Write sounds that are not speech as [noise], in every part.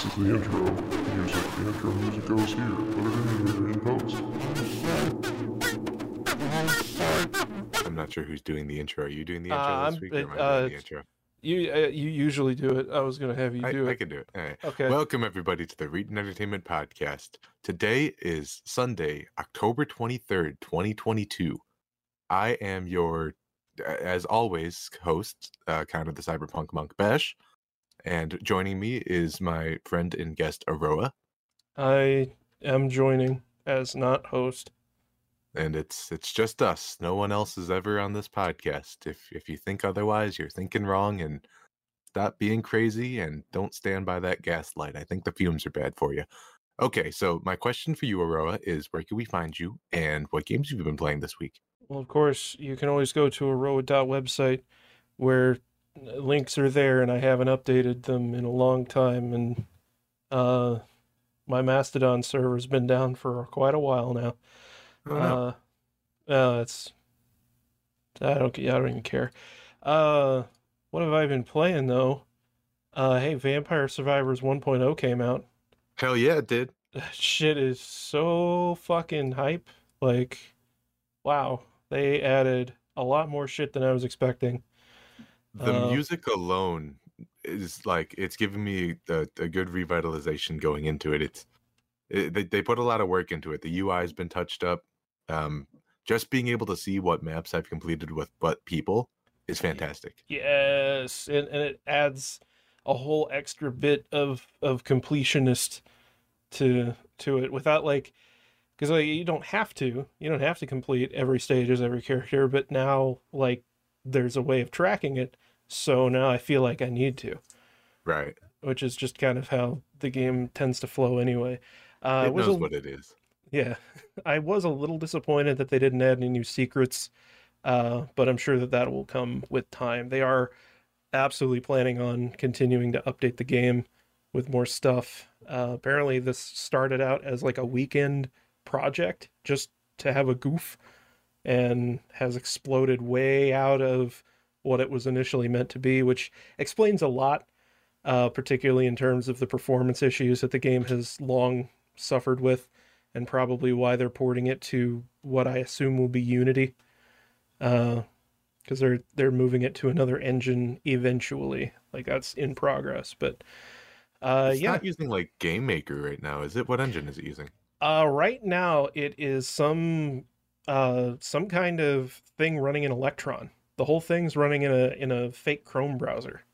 This is the intro music. The intro music goes here. Put it in here in post. I'm not sure who's doing the intro. Are you doing the intro Uh, this I'm- week? Or am I uh, doing the intro? You uh, you usually do it. I was gonna have you I, do I it. I can do it. All right. Okay. Welcome everybody to the Reading Entertainment Podcast. Today is Sunday, October 23rd, 2022. I am your, as always, host, uh, kind of the Cyberpunk Monk Bash. And joining me is my friend and guest Aroa. I am joining as not host. And it's it's just us. No one else is ever on this podcast. If if you think otherwise, you're thinking wrong and stop being crazy and don't stand by that gaslight. I think the fumes are bad for you. Okay, so my question for you, Aroa, is where can we find you and what games have you been playing this week? Well, of course, you can always go to a website where links are there, and I haven't updated them in a long time. And uh, my Mastodon server's been down for quite a while now. Oh, no. Uh, uh, it's I don't I don't even care. Uh, what have I been playing though? Uh, hey, Vampire Survivors 1.0 came out. Hell yeah, it did. That [sighs] shit is so fucking hype. Like, wow, they added a lot more shit than I was expecting. The Uh, music alone is like it's giving me a, a good revitalization going into it. It's it, they they put a lot of work into it. The UI has been touched up. Um, just being able to see what maps I've completed with what people is fantastic. Yes, and, and it adds a whole extra bit of of completionist to to it without like because like you don't have to you don't have to complete every stage as every character, but now like there's a way of tracking it, so now I feel like I need to, Right. which is just kind of how the game tends to flow anyway. Uh, it was knows a- what it is. yeah, [laughs] I was a little disappointed that they didn't add any new secrets, uh, but I'm sure that that will come with time. They are absolutely planning on continuing to update the game with more stuff. Uh, apparently, this started out as like a weekend project just to have a goof and has exploded way out of what it was initially meant to be, which explains a lot, uh, particularly in terms of the performance issues that the game has long suffered with and probably why they're porting it to what I assume will be Unity, because they're they're moving it to another engine eventually. Like that's in progress, but uh, it's yeah. not using like Game Maker right now, is it? What engine is it using? Uh, right now it is some uh some kind of thing running in Electron. The whole thing's running in a in a fake Chrome browser.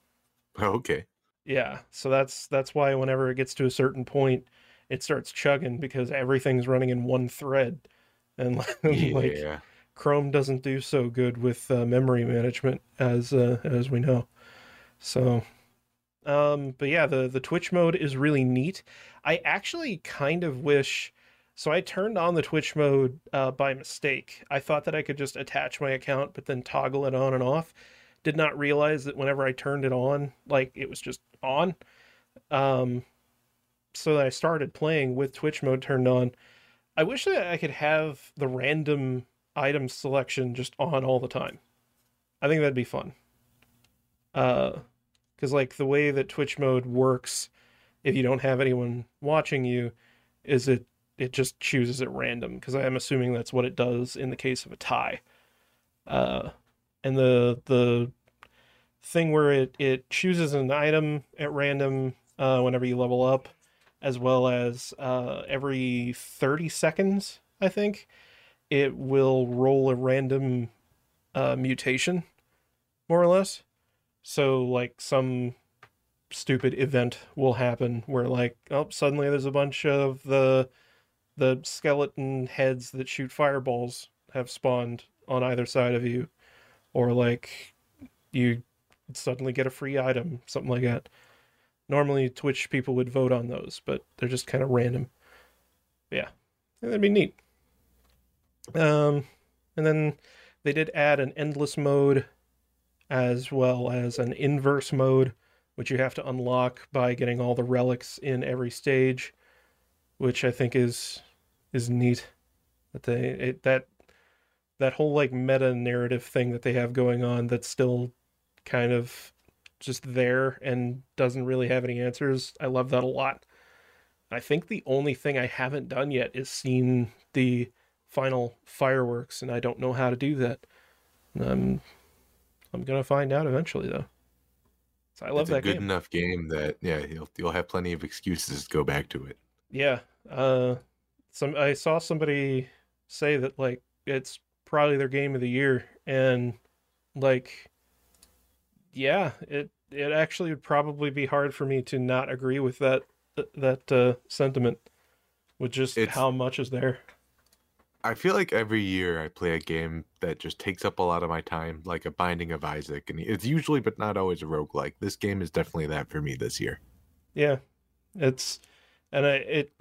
Oh, okay. Yeah, so that's that's why whenever it gets to a certain point, it starts chugging because everything's running in one thread, and [laughs] like Yeah. Chrome doesn't do so good with uh, memory management as uh, as we know. So, um, but yeah, the the Twitch mode is really neat. I actually kind of wish. So I turned on the Twitch mode uh, by mistake. I thought that I could just attach my account, but then toggle it on and off. Did not realize that whenever I turned it on, like it was just on. Um, so I started playing with Twitch mode turned on. I wish that I could have the random item selection just on all the time. I think that'd be fun. Uh, because like the way that Twitch mode works, if you don't have anyone watching you, is it it just chooses at random. Because I'm assuming that's what it does in the case of a tie. Uh, and the the thing where it it chooses an item at random uh, whenever you level up, as well as uh, every 30 seconds, I think, it will roll a random uh, mutation, more or less. So, like, some stupid event will happen where, like, oh, suddenly there's a bunch of the the skeleton heads that shoot fireballs have spawned on either side of you, or like you suddenly get a free item, something like that. Normally, Twitch people would vote on those, but they're just kind of random. Yeah, And that'd be neat. Um, and then they did add an endless mode as well as an inverse mode, which you have to unlock by getting all the relics in every stage, which I think is is neat. That they it, that that whole like meta narrative thing that they have going on that's still kind of just there and doesn't really have any answers. I love that a lot. I think the only thing I haven't done yet is seen the final fireworks, and I don't know how to do that. I'm I'm gonna find out eventually though. So I love it's that a good game. enough game that yeah, you'll you'll have plenty of excuses to go back to it. Yeah. Uh some I saw somebody say that like it's probably their game of the year and like yeah, it it actually would probably be hard for me to not agree with that that uh sentiment with just It's- how much is there. I feel like every year I play a game that just takes up a lot of my time, like a Binding of Isaac, and it's usually but not always a roguelike. This game is definitely that for me this year. Yeah. It's and I it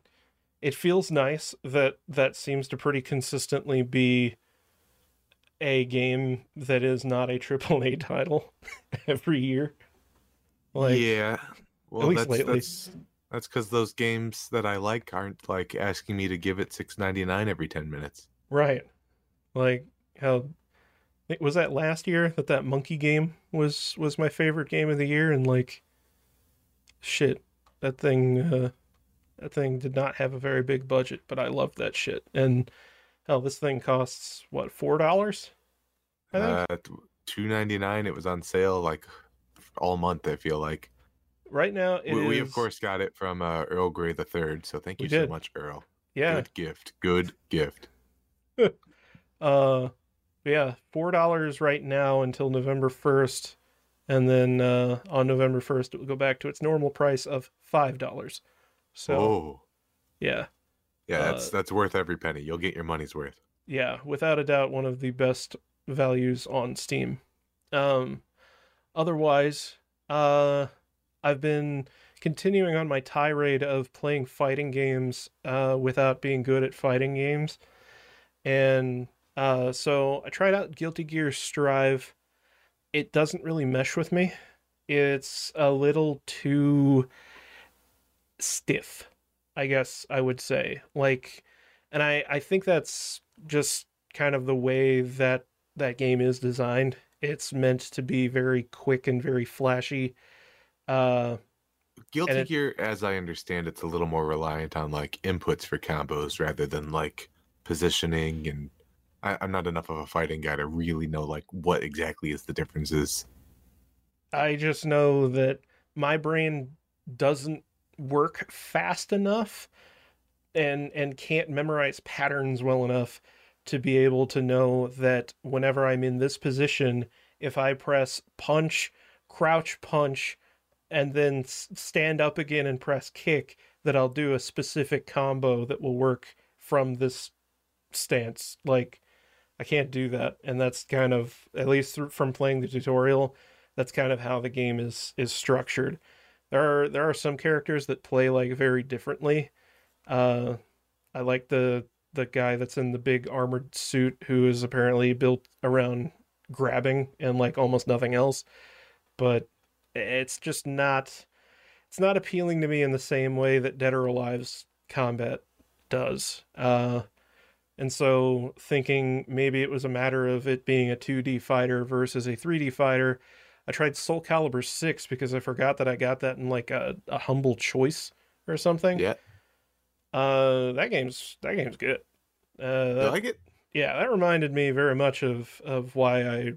it feels nice that that seems to pretty consistently be a game that is not a [laughs] AAA title [laughs] every year. Like yeah, well, at least that's lately. that's that's because those games that I like aren't like asking me to give it six ninety nine every ten minutes. right. Like how was that last year that that monkey game was was my favorite game of the year and like shit that thing uh that thing did not have a very big budget but I loved that shit and hell this thing costs what four dollars I think Uh, two ninety nine. It was on sale like all month. I feel like right now it we, we of course got it from uh, Earl Grey the third. So thank you so much, Earl. yeah Good gift. Good gift. [laughs] Uh, yeah, four dollars right now until November first, and then uh, on November first it will go back to its normal price of five dollars. So oh, yeah, yeah. That's uh, that's worth every penny. You'll get your money's worth. yeah, without a doubt, one of the best values on Steam. Um, otherwise, uh, I've been continuing on my tirade of playing fighting games uh, without being good at fighting games, and uh, so I tried out Guilty Gear Strive. It doesn't really mesh with me. It's a little too stiff, I guess I would say. Like, and I I think that's just kind of the way that that game is designed. It's meant to be very quick and very flashy. Uh, Guilty it- Gear, as I understand, it's a little more reliant on like inputs for combos rather than like positioning. And I, I'm not enough of a fighting guy to really know like what exactly is the differences. I just know that my brain doesn't work fast enough and and can't memorize patterns well enough to be able to know that whenever I'm in this position, if I press punch, crouch punch, and then stand up again and press kick, that I'll do a specific combo that will work from this stance. Like, I can't do that, and that's kind of at least from playing the tutorial that's kind of how the game is is structured. There are there are some characters that play like very differently. Uh, I like the the guy that's in the big armored suit who is apparently built around grabbing and like almost nothing else. But it's just not it's not appealing to me in the same way that Dead or Alive's combat does. Uh, and so thinking maybe it was a matter of it being a 2D fighter versus a 3D fighter, I tried Soul Calibur 6 because I forgot that I got that in like a, a humble choice or something. Yeah, Uh that game's that game's good. Uh that- like it? yeah, that reminded me very much of of why I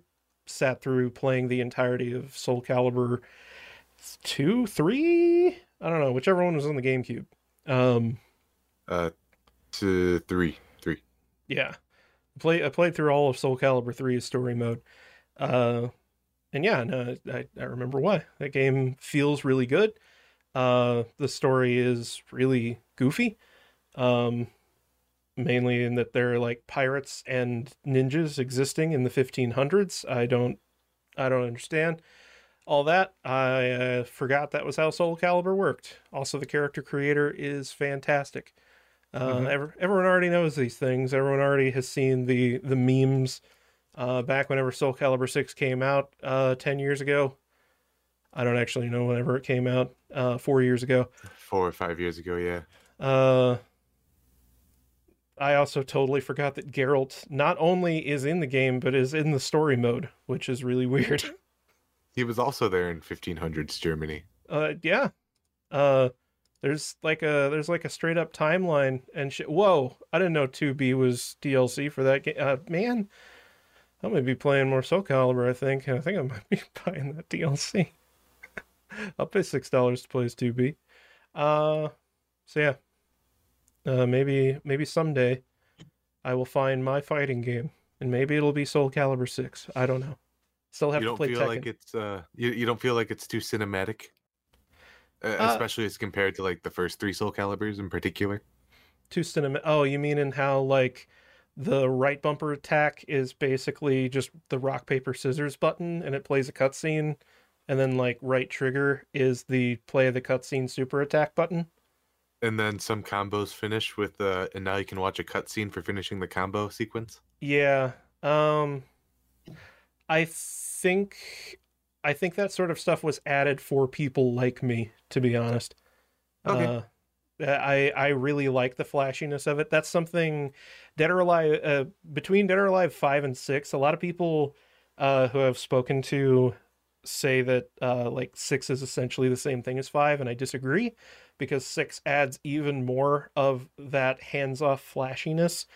sat through playing the entirety of Soul Calibur 2, 3, I don't know, whichever one was on the GameCube. Um Uh, to three, three. yeah. I play I played through all of Soul Calibur 3's story mode. Uh and yeah, no, I, I remember why. That game feels really good. Uh the story is really goofy. Um mainly in that there are like pirates and ninjas existing in the 1500s. I don't I don't understand all that. I uh, forgot that was how Soul Calibur worked. Also the character creator is fantastic. Uh, Mhm. ever, everyone already knows these things. Everyone already has seen the the memes uh, back whenever Soul Calibur 6 came out uh, 10 years ago. I don't actually know whenever it came out, uh, 4 years ago. Four or five years ago, yeah. Uh, I also totally forgot that Geralt not only is in the game, but is in the story mode, which is really [laughs] weird. He was also there in 1500s Germany. Uh, yeah. Uh, there's like a there's like a straight up timeline and shit. Whoa, I didn't know 2B was DLC for that game. Uh, man, I'm gonna be playing more Soul Calibur. I think. I think I might be [laughs] buying that DLC. [laughs] I'll pay six dollars to play as 2B. Uh, so yeah. Uh, maybe maybe someday I will find my fighting game, and maybe it'll be Soul Calibur six. I don't know. Still have You to don't play feel Tekken. like it's uh you, you don't feel like it's too cinematic? Uh, Uh, especially as compared to like the first three Soul Calibers in particular. Too cinema. Oh, you mean in how like the right bumper attack is basically just the rock paper scissors button, and it plays a cutscene, and then like right trigger is the play of the cutscene super attack button. And then some combos finish with uh and now you can watch a cutscene for finishing the combo sequence. Yeah. Um I think I think that sort of stuff was added for people like me, to be honest. Okay. Uh I I really like the flashiness of it. That's something Dead or Alive uh, between Dead or Alive 5 and 6, a lot of people uh who I've spoken to say that uh like 6 is essentially the same thing as 5 and I disagree because 6 adds even more of that hands-off flashiness.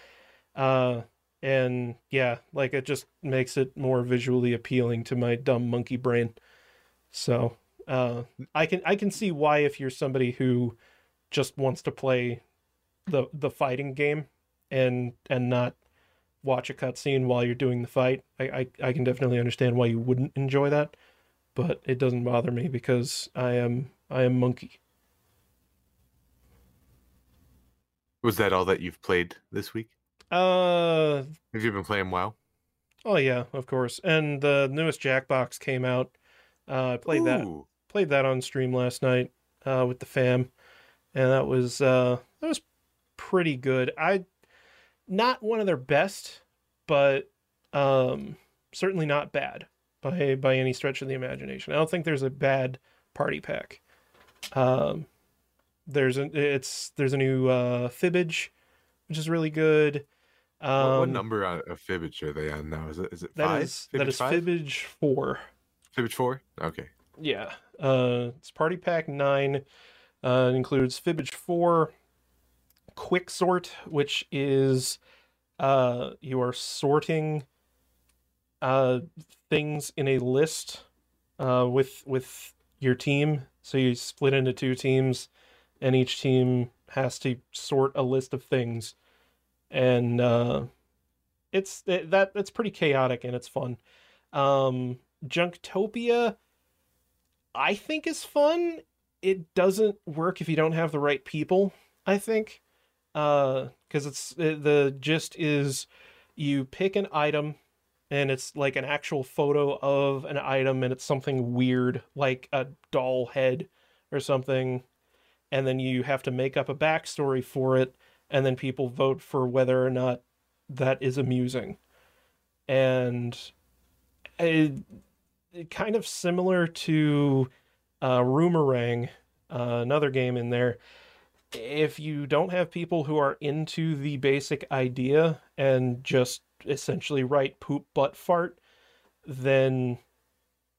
Uh and yeah like it just makes it more visually appealing to my dumb monkey brain so uh i can i can see why if you're somebody who just wants to play the the fighting game and and not watch a cutscene while you're doing the fight. I, I i can definitely understand why you wouldn't enjoy that but it doesn't bother me because i am i am monkey. Was that all that you've played this week? uh Have you been playing WoW? oh yeah of course. And the newest jackbox came out. Uh i played that played that on stream last night uh, with the fam, and that was uh, that was pretty good. I not one of their best, but um, certainly not bad by by any stretch of the imagination. I don't think there's a bad party pack. Um, there's a it's there's a new uh, Fibbage, which is really good. what, Um, what number of Fibbage are they on now? Is it is it That five? is that is five? Fibbage four. Fibbage four? Okay. Yeah. Uh, it's Party Pack 9. Uh, it includes Fibbage 4, Quixort, which is uh, you are sorting uh, things in a list uh, with with your team. So you split into two teams, and each team has to sort a list of things, and uh, it's it, that that's pretty chaotic and it's fun. Um, Junktopia, I think is fun. It doesn't work if you don't have the right people. I think, uh, because it's it, the gist is you pick an item and it's like an actual photo of an item and it's something weird like a doll head or something and then you have to make up a backstory for it and then people vote for whether or not that is amusing and it, it kind of similar to uh, Roomerang, uh, another game in there. If you don't have people who are into the basic idea and just essentially write poop butt fart, then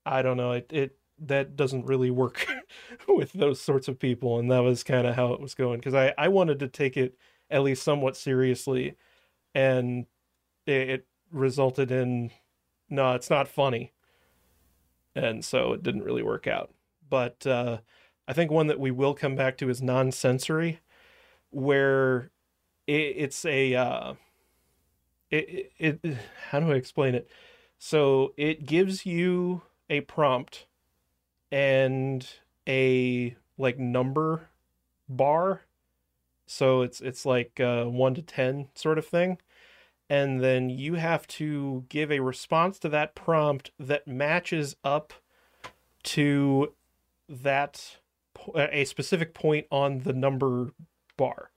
I don't know. It, it that doesn't really work [laughs] with those sorts of people, and that was kind of how it was going. Because I I wanted to take it at least somewhat seriously, and it, it resulted in no, it's not funny and so it didn't really work out. But uh, I think one that we will come back to is Nonsensory, where it, it's a uh, it, it [sighs] it how do I explain it? So it gives you a prompt and a like number bar. So it's it's like uh, one to ten sort of thing and then you have to give a response to that prompt that matches up to that a specific point on the number bar.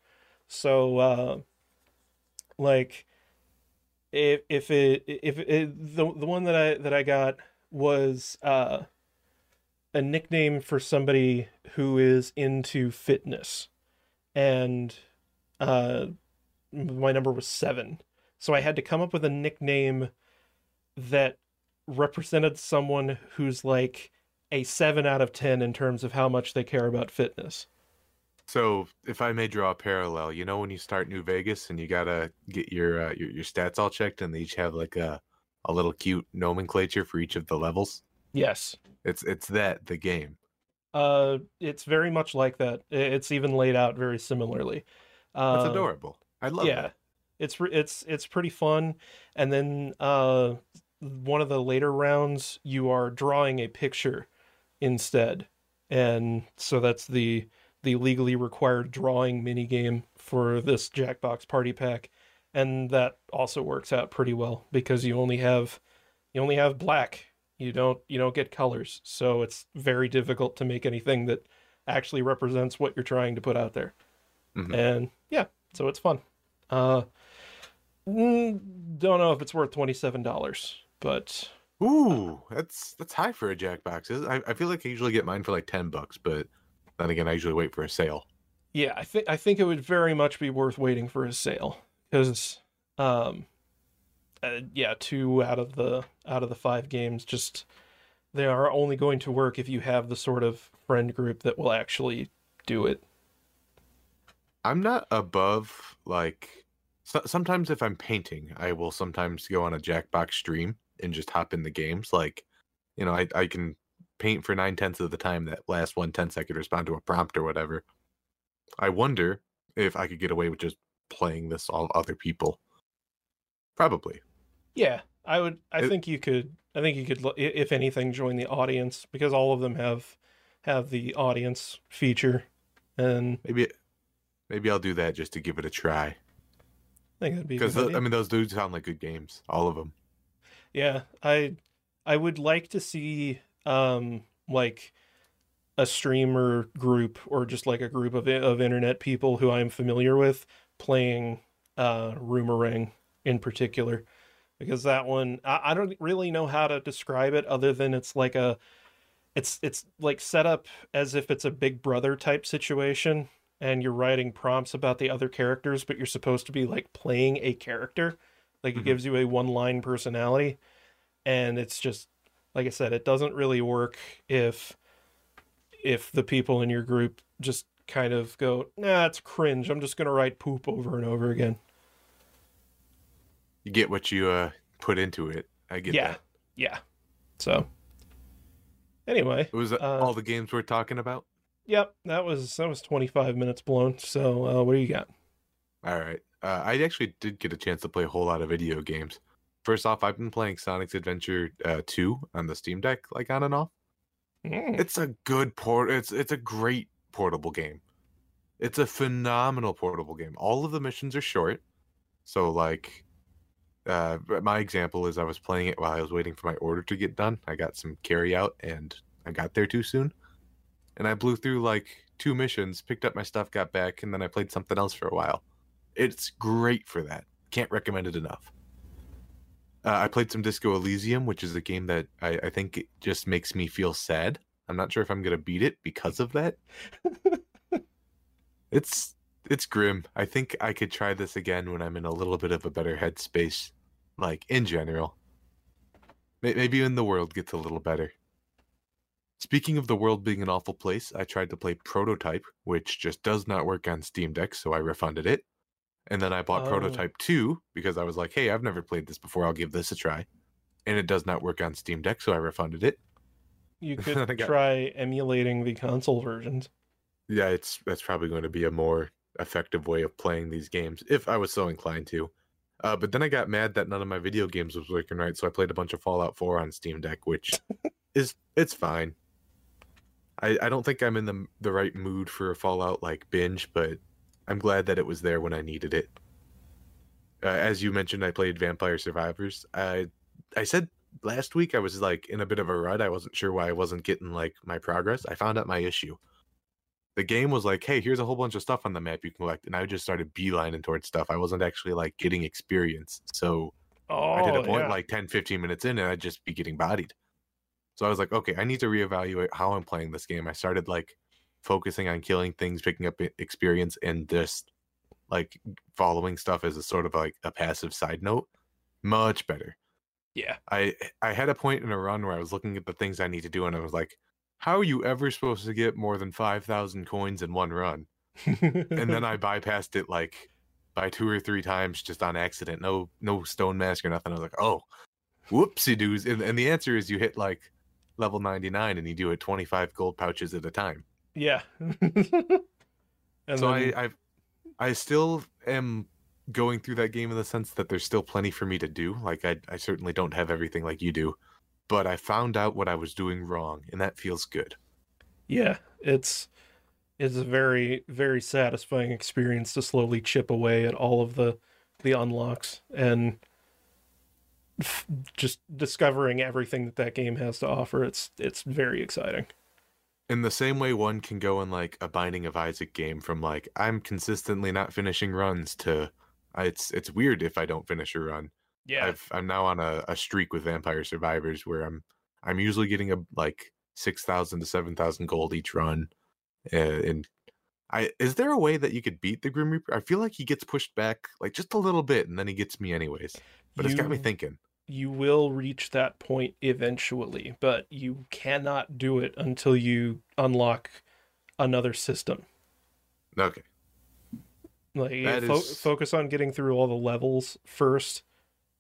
So uh like if if it if it, the the one that I that I got was uh a nickname for somebody who is into fitness. And uh my number was 7 so I had to come up with a nickname that represented someone who's like a 7 out of 10 in terms of how much they care about fitness. So, if I may draw a parallel, you know when you start New Vegas and you gotta get your uh, your, your stats all checked, and they each have like a a little cute nomenclature for each of the levels. Yes. It's it's that the game. Uh, it's very much like that. It's even laid out very similarly. Uh, That's adorable. I love it. yeah, that. it's it's it's pretty fun. And then uh, one of the later rounds, you are drawing a picture instead, and so that's the the legally required drawing mini game for this Jackbox Party Pack, and that also works out pretty well because you only have you only have black. You don't you don't get colors, so it's very difficult to make anything that actually represents what you're trying to put out there. Mhm. And yeah, so it's fun. Uh, mm, don't know if it's worth twenty seven dollars, but Ooh, that's that's high for a Jackbox. I, I feel like I usually get mine for like ten bucks, but then again, I usually wait for a sale. yeah, I think I think it would very much be worth waiting for a sale because, um, uh, yeah, two out of the out of the five games just they are only going to work if you have the sort of friend group that will actually do it. I'm not above like so, sometimes if I'm painting, I will sometimes go on a Jackbox stream and just hop in the games. Like, you know, I I can paint for nine tenths of the time that last one tenth second respond to a prompt or whatever. I wonder if I could get away with just playing this all other people. Probably. Yeah, I would. I It- think you could. I think you could, if anything, join the audience because all of them have have the audience feature, and Maybe maybe I'll do that just to give it a try. I think that'd be. Because. Uh, I mean, those dudes sound like good games, all of them. Yeah, I I would like to see um like a streamer group or just like a group of of internet people who I'm familiar with playing uh Roomerang in particular. Because that one I, I don't really know how to describe it other than it's like a it's it's like set up as if it's a big brother type situation and you're writing prompts about the other characters but you're supposed to be like playing a character like it Mhm. gives you a one line personality and it's just like i said it doesn't really work if if the people in your group just kind of go nah it's cringe i'm just going to write poop over and over again You get what you uh put into it. I get yeah that. yeah so anyway It was uh, Uh, all the games we're talking about. yep that was that was 25 minutes blown so uh what do you got All right. Uh, I actually did get a chance to play a whole lot of video games. First off, I've been playing Sonic's Adventure uh, 2 on the Steam Deck, like on and off. Mm, It's a good port. It's it's a great portable game. It's a phenomenal portable game. All of the missions are short. So like, uh, my example is I was playing it while I was waiting for my order to get done. I got some carry out and I got there too soon, and I blew through like two missions, picked up my stuff, got back, and then I played something else for a while. It's great for that. Can't recommend it enough. Uh, I played some Disco Elysium, which is a game that I, I think it just makes me feel sad. I'm not sure if I'm gonna beat it because of that. [laughs] it's it's grim. I think I could try this again when I'm in a little bit of a better headspace, like in general. Maybe when the world gets a little better. Speaking of the world being an awful place, I tried to play Prototype, which just does not work on Steam Deck, so I refunded it. And then I bought Oh. Prototype 2 because I was like, hey, I've never played this before. I'll give this a try. And it does not work on Steam Deck, so I refunded it. you [laughs] could got- try emulating the console versions Yeah, it's that's probably going to be a more effective way of playing these games if I was so inclined to. Uh, but then I got mad that none of my video games was working right, so I played a bunch of Fallout 4 on Steam Deck, which [laughs] is it's fine. I, I don't think I'm in the the right mood for a Fallout like binge, but I'm glad that it was there when I needed it. Uh, as you mentioned, I played Vampire Survivors. I I said last week I was like in a bit of a rut. I wasn't sure why I wasn't getting like my progress. I found out my issue the game was like, hey, here's a whole bunch of stuff on the map you can collect. And I just started beelining towards stuff. I wasn't actually like getting experience. So oh I did a point yeah. like 10, 15 minutes in and I'd just be getting bodied. So I was like, okay, I need to reevaluate how I'm playing this game. I started like focusing on killing things, picking up experience, and just like following stuff as a sort of like a passive side note. Much better. Yeah. I I had a point in a run where I was looking at the things I need to do, and I was like, "How are you ever supposed to get more than five thousand coins in one run?" And then I [laughs] bypassed it like by two or three times just on accident. No no stone mask or nothing. I was like, "Oh, whoopsie doos!" And, and the answer is you hit like level ninety nine, and you do it twenty five gold pouches at a time. Yeah. [laughs] and so I I I still am going through that game in the sense that there's still plenty for me to do. Like I I certainly don't have everything like you do, but I found out what I was doing wrong, and that feels good. yeah, it's it's a very very satisfying experience to slowly chip away at all of the the unlocks and f- just discovering everything that that game has to offer. It's it's very exciting. In the same way one can go in like a Binding of Isaac game from like I'm consistently not finishing runs to it's it's weird if I don't finish a run. Yeah. I've I'm now on a, a streak with Vampire Survivors where I'm I'm usually getting a like six thousand to seven thousand gold each run. Uh, and I is there a way that you could beat the Grim Reaper? I feel like he gets pushed back like just a little bit and then he gets me anyways. But it's got me thinking. You will reach that point eventually, but you cannot do it until you unlock another system. Okay. Like fo- is- focus on getting through all the levels first,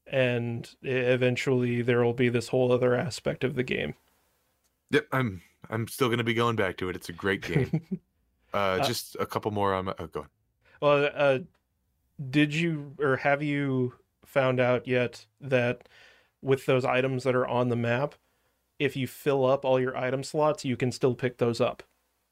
and eventually there will be this whole other aspect of the game. Yep, I'm I'm still gonna be going back to it. It's a great game. [laughs] uh, Uh, just a couple more on my oh, go on. well, uh, did you or have you found out yet that with those items that are on the map, if you fill up all your item slots, you can still pick those up?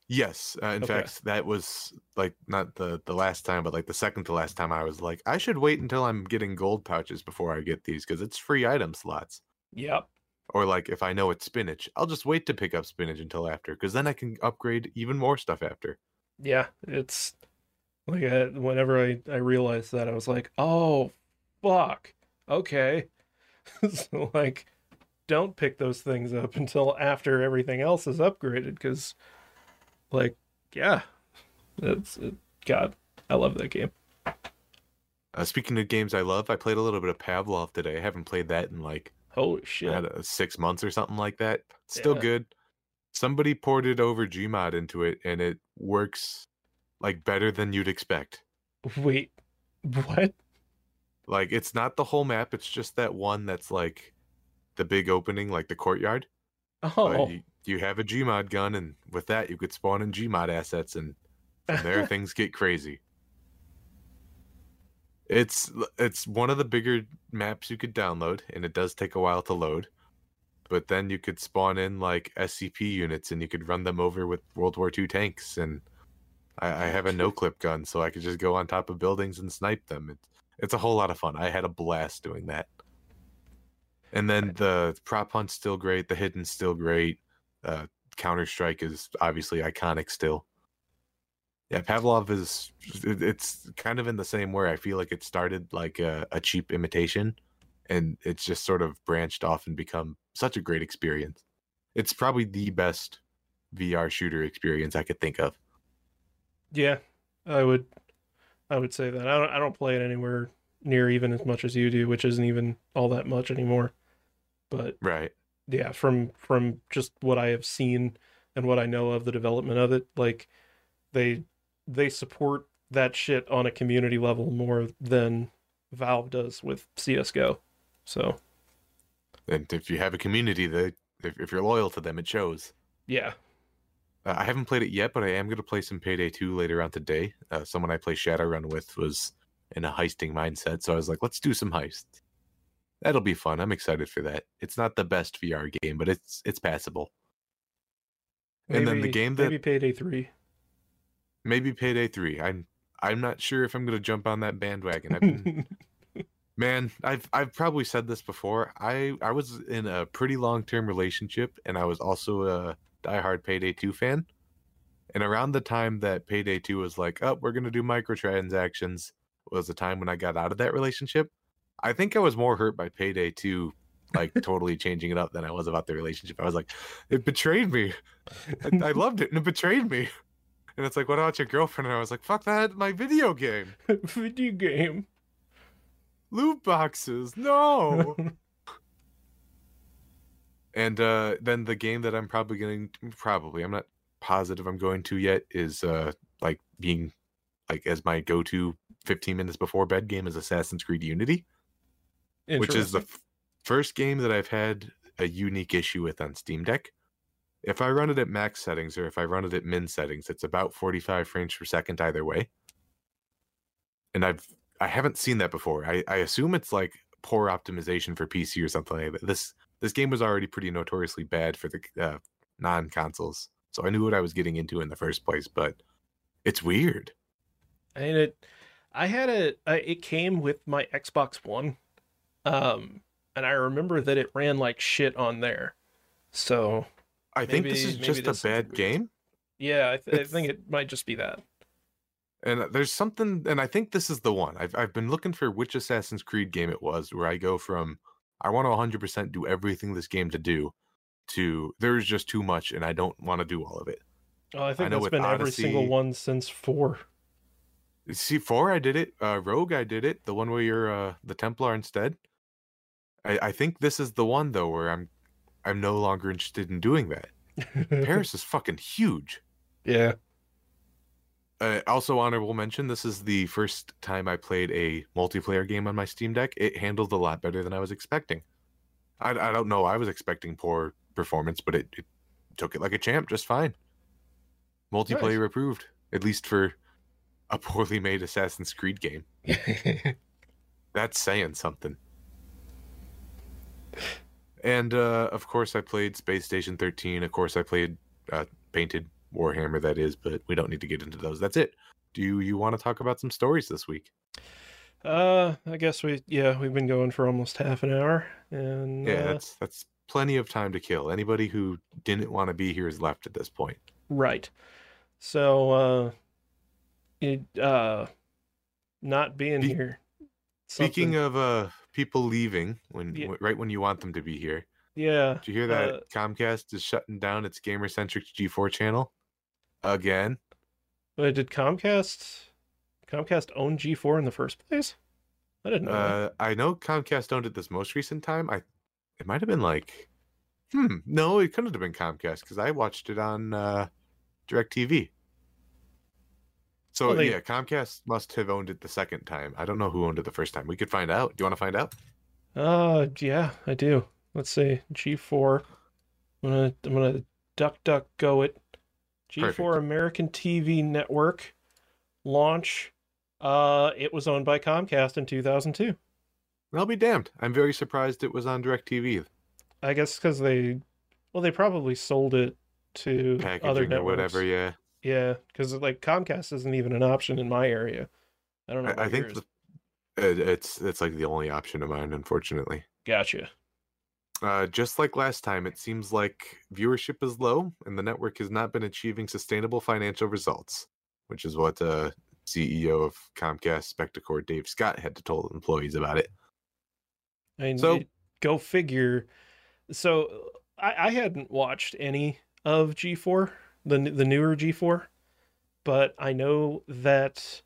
Yes, uh, in Okay. fact, that was like not the the last time, but like the second to last time. I was like, I should wait until I'm getting gold pouches before I get these because it's free item slots. Yep. Or like if I know it's spinach, I'll just wait to pick up spinach until after because then I can upgrade even more stuff after. yeah it's like I, whenever i i realized that i was like oh fuck okay [laughs] so like don't pick those things up until after everything else is upgraded because like yeah it's it, god i love that game Uh, speaking of games I love, I played a little bit of Pavlov today. I haven't played that in like holy shit had, uh, six months or something like that. Still Yeah. good. Somebody ported over Gmod into it, and it works like better than you'd expect. wait what Like it's not the whole map; it's just that one that's like the big opening, like the courtyard. Uh, oh you, you have a Gmod gun, and with that, you could spawn in Gmod assets, and from there [laughs] things get crazy. It's it's one of the bigger maps you could download, and it does take a while to load. But then you could spawn in like SCP units, and you could run them over with World War II tanks. And I, I have a [laughs] no clip gun, so I could just go on top of buildings and snipe them. It's it's a whole lot of fun. I had a blast doing that. And then the prop hunt's still great. The hidden's still great. Uh, Counter Strike is obviously iconic still. Yeah, Pavlov is. It's kind of in the same way. I feel like it started like a, a cheap imitation, and it's just sort of branched off and become such a great experience. It's probably the best VR shooter experience I could think of. yeah i would i would say that i don't i don't play it anywhere near even as much as you do which isn't even all that much anymore but Right. yeah from from just what i have seen and what i know of the development of it like they they support that shit on a community level more than valve does with csgo so And if you have a community that if, if you're loyal to them, it shows. yeah Uh, I haven't played it yet, but I am going to play some Payday 2 later on today. Uh, someone I play Shadowrun with was in a heisting mindset, so I was like, let's do some heists. That'll be fun. I'm excited for that. It's not the best VR game, but it's it's passable. And then the game that- maybe payday 3 Maybe Payday 3. I'm I'm not sure if I'm going to jump on that bandwagon. I've been [laughs] Man, I've I've probably said this before. I I was in a pretty long term relationship, and I was also a diehard Payday Two fan. And around the time that Payday Two was like, "Oh, we're gonna do microtransactions," was the time when I got out of that relationship. I think I was more hurt by Payday Two, like [laughs] totally changing it up, than I was about the relationship. I was like, "It betrayed me. I, I [laughs] loved it, and it betrayed me." And it's like, "What about your girlfriend?" And I was like, "Fuck that, my video game." [laughs] video game Loot boxes, no. And uh, then the game that I'm probably going probably I'm not positive I'm going to yet is uh like being like as my go-to 15 minutes before bed game is Assassin's Creed Unity, which is the f- first game that I've had a unique issue with on Steam Deck. If I run it at max settings or if I run it at min settings, it's about 45 frames per second either way. And I've I haven't seen that before. I, I assume it's like poor optimization for PC or something like that. This this game was already pretty notoriously bad for the uh, non consoles, so I knew what I was getting into in the first place. But it's weird. And it. I had a, Uh, it came with my Xbox One, um, and I remember that it ran like shit on there. So I think this is just a this is bad game. yeah, I, th- I think it might just be that. And uh, there's something, and I think this is the one. I've I've been looking for which Assassin's Creed game it was, where I go from I want to 100% do everything this game to do, to there's just too much, and I don't want to do all of it. Oh, I think know that's been every single one since four. See, four, I did it. Uh, Rogue, I did it. The one where you're uh, the Templar instead. I, I think this is the one though where I'm I'm no longer interested in doing that. [laughs] Paris is fucking huge. yeah. Uh, also, honorable mention: this is the first time I played a multiplayer game on my Steam Deck. It handled a lot better than I was expecting. I, I don't know. I was expecting poor performance, but it, it took it like a champ, just fine. Multiplayer approved, at least for a poorly made Assassin's Creed game. [laughs] That's saying something. And uh, of course, I played Space Station 13. Of course, I played uh, Painted Warhammer. That is, but we don't need to get into those. That's it. Do you, want to talk about some stories this week? uh, I guess we yeah we've been going for almost half an hour, and Yeah, uh, that's that's plenty of time to kill. Anybody who didn't want to be here is left at this point. Right. So uh it uh not being Be- here. Speaking of uh people leaving when Yeah. right when you want them to be here, yeah. did you hear that uh, Comcast is shutting down its gamer centric G4 channel again? wait, did Comcast Comcast own G4 in the first place? I didn't know. Uh, I know Comcast owned it this most recent time. I it might have been like, hmm, no, it couldn't have been Comcast because I watched it on uh, Directv. So Well, they- yeah, Comcast must have owned it the second time. I don't know who owned it the first time. We could find out. Do you want to find out? Uh yeah, I do. Let's see. G4. I'm gonna I'm gonna duck duck go it. G4 Perfect. American TV Network launch. Uh it was owned by Comcast in 2002. I'll be damned. I'm very surprised it was on Directv I guess because they, well, they probably sold it to other packaging networks. or whatever. Yeah, Yeah, because like Comcast isn't even an option in my area. I don't know. I, I think the, it, it's it's like the only option of mine, unfortunately. Gotcha. Uh, just like last time, it seems like viewership is low and the network has not been achieving sustainable financial results, which is what uh, CEO of Comcast Spectacor Dave Scott had to tell employees about it. I mean, So- it- go figure. So I, I hadn't watched any of G4, the the newer G4, but I know that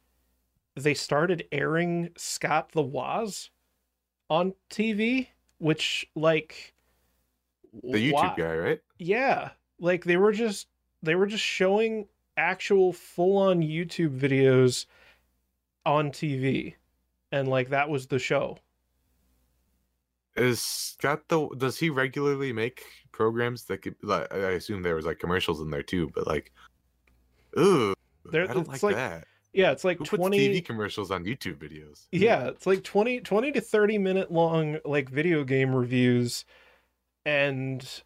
they started airing Scott the Woz on TV, which like The YouTube why- guy, right? yeah like they were just they were just showing actual full-on youtube videos on tv and like that was the show Is Scott the? Does he regularly make programs that could? Like, I assume there was like commercials in there too, but like, ooh, There- I don't it's like, like that. Yeah it's like Who 20 puts TV commercials on YouTube videos? yeah it's like 20 20 to 30 minute long like video game reviews and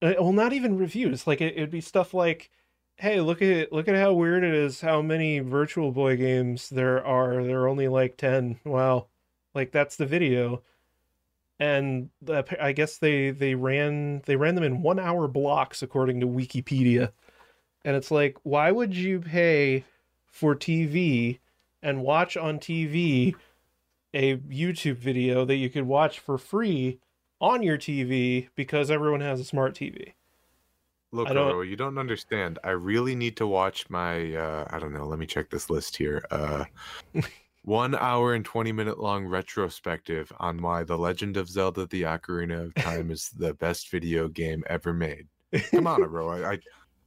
uh, well not even reviews like it, it'd be stuff like hey look at look at how weird it is how many virtual boy games there are. There are only like 10 wow. Like that's the video. And the, i guess they they ran they ran them in one hour blocks according to wikipedia. And it's like why would you pay for tv and watch on tv a youtube video that you could watch for free on your tv because everyone has a smart tv Look, I don't- you don't understand. I really need to watch my. uh I don't know. Let me check this list here. Uh [laughs] one hour and 20 minute long retrospective on why The Legend of Zelda The Ocarina of Time is the best video game ever made. Come on, [laughs] Aro. I, I,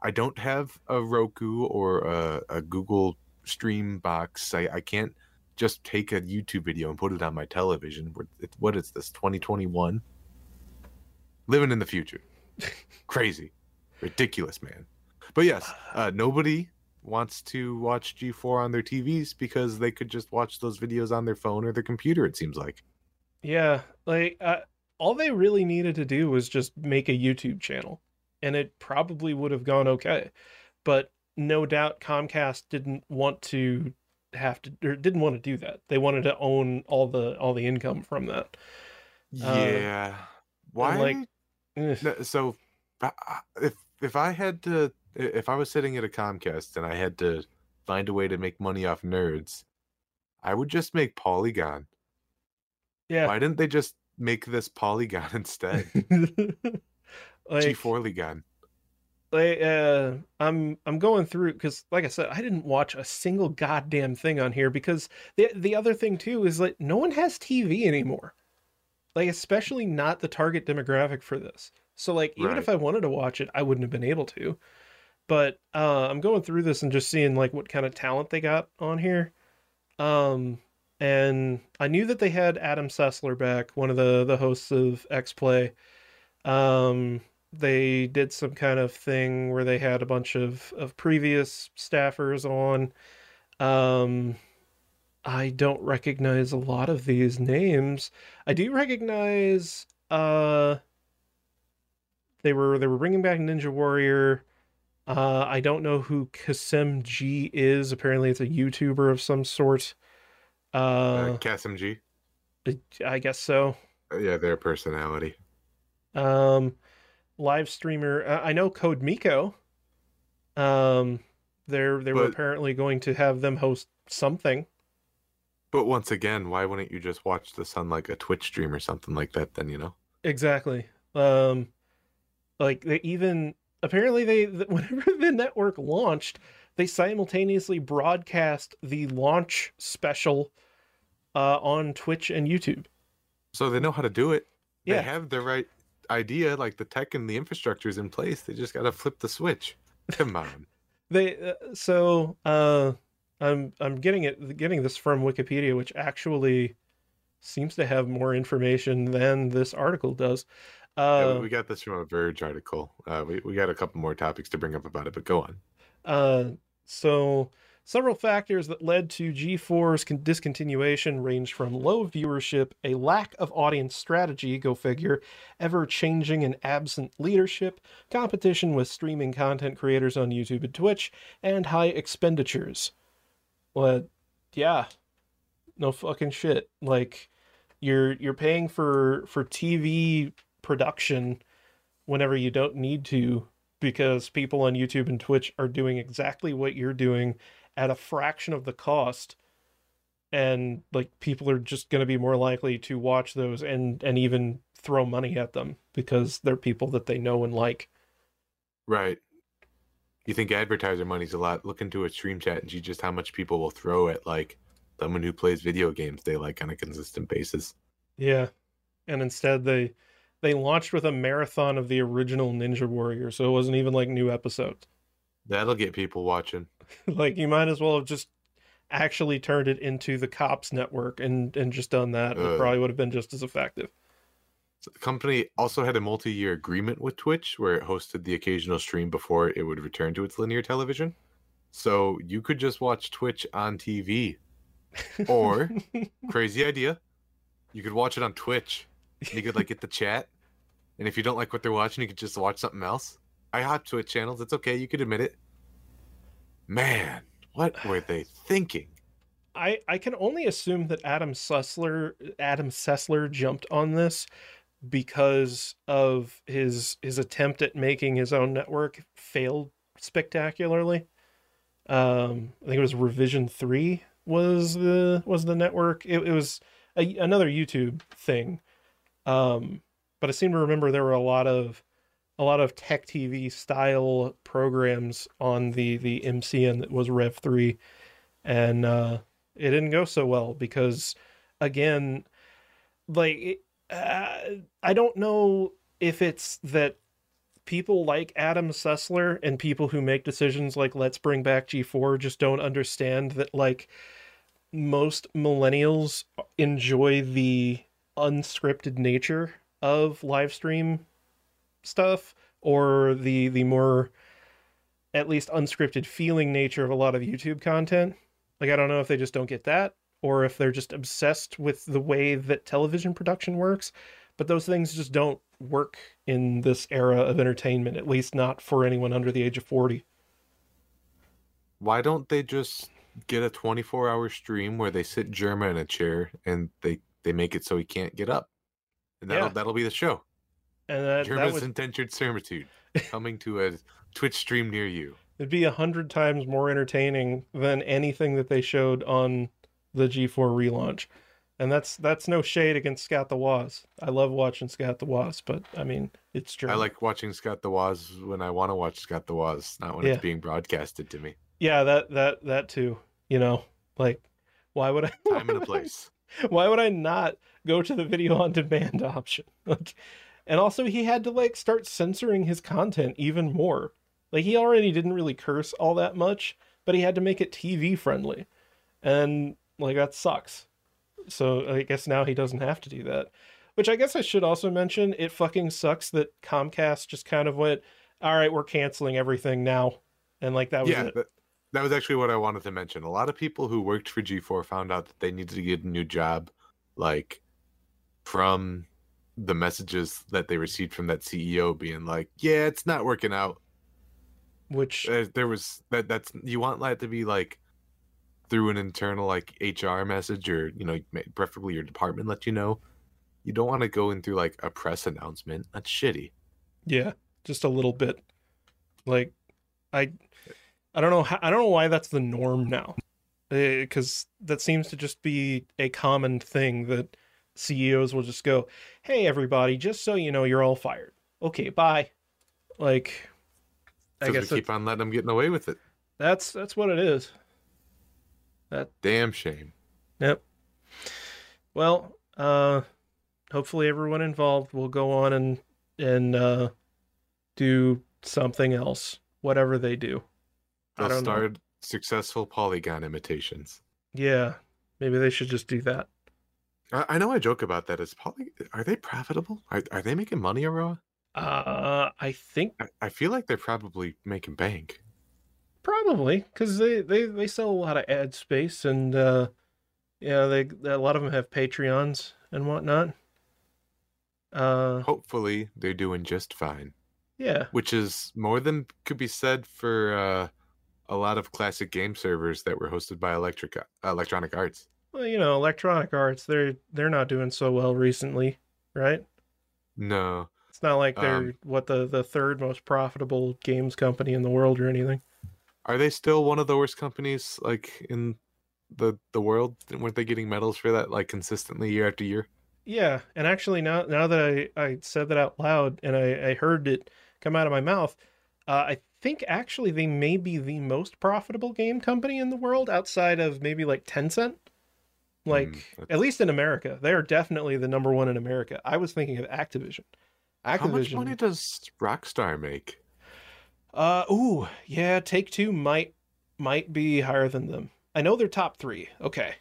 I don't have a Roku or a, a Google stream box. I, I can't just take a YouTube video and put it on my television. What- What is this, 2021? Living in the future. [laughs] Crazy. Ridiculous, man. But yes, uh, nobody wants to watch G4 on their TVs because they could just watch those videos on their phone or their computer, it seems like. Yeah, like uh, all they really needed to do was just make a YouTube channel, and it probably would have gone okay. But no doubt Comcast didn't want to have to or didn't want to do that. They wanted to own all the all the income from that. Uh, Yeah. Why? like- No, so uh, if if I had to if I was sitting at a Comcast and I had to find a way to make money off nerds, I would just make Polygon. Yeah. Why didn't they just make this Polygon [laughs] instead? [laughs] like, G4 Legon. like uh i'm i'm going through because like i said i didn't watch a single goddamn thing on here because the the other thing too is like no one has tv anymore. Like especially not the target demographic for this. So like even if i wanted to watch it i wouldn't have been able to. But uh i'm going through this and just seeing like what kind of talent they got on here. Um and i knew that they had adam sessler back one of the the hosts of x play. Um they did some kind of thing where they had a bunch of of previous staffers on. Um i don't recognize a lot of these names. I do recognize uh they were they were bringing back ninja warrior. Uh i don't know who kasem g is. Apparently it's a youtuber of some sort. Uh, uh KSMG. i guess so. Uh, Yeah, their personality. Um, live streamer. uh, I know Code Miko. Um, they're they were But- apparently going to have them host something. But once again, why wouldn't you just watch this on like a Twitch stream or something like that? Then you know. Exactly. Um, like they even apparently they [laughs] whenever the network launched, they simultaneously broadcast the launch special uh on Twitch and YouTube. So they know how to do it. Yeah. They have the right idea, like the tech and the infrastructure is in place. They just got to flip the switch. Come on. [laughs] They uh, so uh I'm I'm getting it getting this from Wikipedia which actually seems to have more information than this article does. Uh we- we got this from a Verge article. Uh, we we got a couple more topics to bring up about it, but go on. uh so several factors that led to G4's discontinuation ranged from low viewership, a lack of audience strategy, go figure, ever changing and absent leadership, competition with streaming content creators on YouTube and Twitch, and high expenditures. Well, yeah, no fucking shit. Like you're you're paying for for TV production whenever you don't need to because people on YouTube and Twitch are doing exactly what you're doing at a fraction of the cost and like people are just going to be more likely to watch those and and even throw money at them because they're people that they know and like Right. You think advertiser money's a lot? Look into a stream chat and see just how much people will throw at like someone who plays video games they like on a consistent basis. yeah and instead they they launched with a marathon of the original ninja warrior so it wasn't even like new episodes That'll get people watching. [laughs] like you might as well have just actually turned it into the cops network and and just done that it probably would have been just as effective So the company also had a multi-year agreement with Twitch where it hosted the occasional stream before it would return to its linear television. So you could just watch Twitch on TV. [laughs] Or crazy idea, you could watch it on Twitch. You could like get the chat, and if you don't like what they're watching, you could just watch something else. I have Twitch channels. It's okay. You could admit it. Man, what were they thinking? I I can only assume that Adam Sessler Adam Sessler jumped on this because of his his attempt at making his own network failed spectacularly. Um, I think it was Revision Three was the was the network. It, it was a, another YouTube thing, um, but I seem to remember there were a lot of a lot of tech TV style programs on the the MCN that was Rev Three, and uh, It didn't go so well because, again, like uh, I don't know if it's that people like Adam Sessler and people who make decisions like let's bring back G4 just don't understand that like most millennials enjoy the unscripted nature of live stream stuff or the the more at least unscripted feeling nature of a lot of YouTube content. Like I don't know if they just don't get that or if they're just obsessed with the way that television production works, but those things just don't work in this era of entertainment, at least not for anyone under the age of 40. Why don't they just get a 24 hour stream where they sit Jerma in a chair and they, they make it so he can't get up? And that'll, Yeah. that'll be the show. And that, that Jerma's would indentured servitude coming to a Twitch stream near you. it'd be a hundred times more entertaining than anything that they showed on the G4 relaunch. And that's that's no shade against Scott the Woz. I love watching Scott the Woz, but I mean it's true. I like watching Scott the Woz when I want to watch Scott the Woz, not when Yeah. it's being broadcasted to me. yeah, that that that too. You know, like why would I Time and a [laughs] place. why would I not go to the video on demand option? [laughs] Like, and also he had to like start censoring his content even more. Like he already didn't really curse all that much, but he had to make it TV friendly, and like that sucks. So I guess now he doesn't have to do that. Which I guess I should also mention. It fucking sucks that Comcast just kind of went, "All right, we're canceling everything now," and like that was yeah, it. that, that was actually what I wanted to mention. A lot of people who worked for G4 found out that they needed to get a new job, like from the messages that they received from that CEO being like, "Yeah, it's not working out." Which There, there was that. That's you want that to be like through an internal like HR message or you know preferably your department let you know. You don't want to go in through like a press announcement. That's shitty. Yeah, just a little bit. Like, I, eh. I don't know. How, I don't know why that's the norm now, eh, because that seems to just be a common thing that CEOs will just go, "Hey, everybody, just so you know, you're all fired. Okay, bye." Like, I Because we guess keep on letting them getting away with it. that's that's what it is. That Damn shame. Yep. Well, uh hopefully everyone involved will go on and and uh do something else, whatever they do. I They'll don't know. start successful polygon imitations. Yeah. Maybe they should just do that. I, I know I joke about that. Is poly are they profitable? Are, are they making money, Aroa? Uh I think I, I feel like they're probably making bank. probably cuz they, they they sell a lot of ad space and uh yeah, they a lot of them have Patreons and whatnot. Uh Hopefully, they're doing just fine. yeah. Which is more than could be said for uh, a lot of classic game servers that were hosted by Electric Electronic Arts. Well, you know, Electronic Arts, they're they're not doing so well recently, right? No, It's not like they're Um, what the the third most profitable games company in the world or anything. are they still one of the worst companies like in the the world? Weren't they getting medals for that like consistently year after year? Yeah, and actually now now that I I said that out loud and I I heard it come out of my mouth, uh, I think actually they may be the most profitable game company in the world outside of maybe like Tencent. Like Mm, at least in America, they are definitely the number one in America. I was thinking of Activision. Activision. How much money does Rockstar make? Uh, ooh, yeah. Take Two might might be higher than them. I know they're top three. Okay,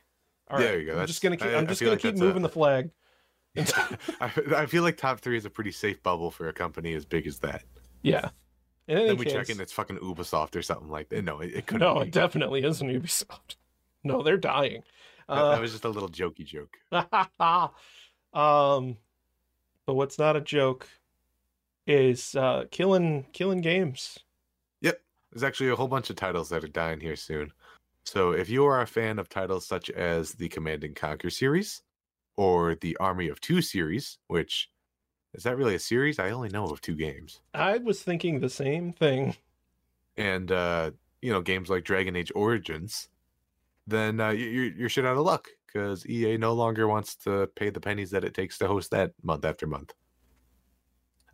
all right. There you go, I'm that's- just gonna keep. I- I'm just gonna like keep that's a- moving the flag. [laughs] I, I feel like top three is a pretty safe bubble for a company as big as that. Yeah. Then we case, check in, it's fucking Ubisoft or something like that. No, it, it couldn't. no, be. it definitely isn't Ubisoft. No, they're dying. That, Uh, that was just a little jokey joke. [laughs] um, but what's not a joke is uh, killing killing games. Yep, there's actually a whole bunch of titles that are dying here soon. So if you are a fan of titles such as the Command and Conquer series or the Army of Two series, which is that really a series? I only know of two games. I was thinking the same thing. And uh, you know, games like Dragon Age Origins, then uh, you- you're you're shit out of luck because EA no longer wants to pay the pennies that it takes to host that month after month.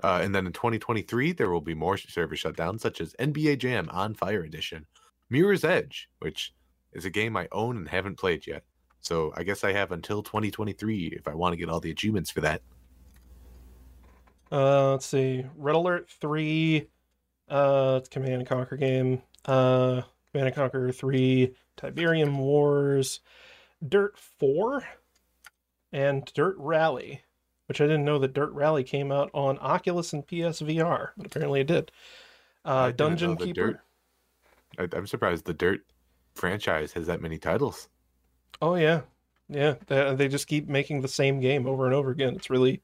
Uh, and then in 2023, there will be more server shutdowns, such as NBA Jam on Fire Edition, Mirror's Edge, which is a game I own and haven't played yet. So I guess I have until 2023 if I want to get all the achievements for that. Uh, let's see. Red Alert 3, uh, Command and Conquer game. Uh, Command and Conquer 3, Tiberium Wars, Dirt 4, and Dirt Rally, which I didn't know that Dirt Rally came out on Oculus and PSVR, but apparently it did. Uh, Dungeon Keeper. Dirt- I'm surprised the Dirt franchise has that many titles. Oh yeah, yeah. They, they just keep making the same game over and over again. It's really,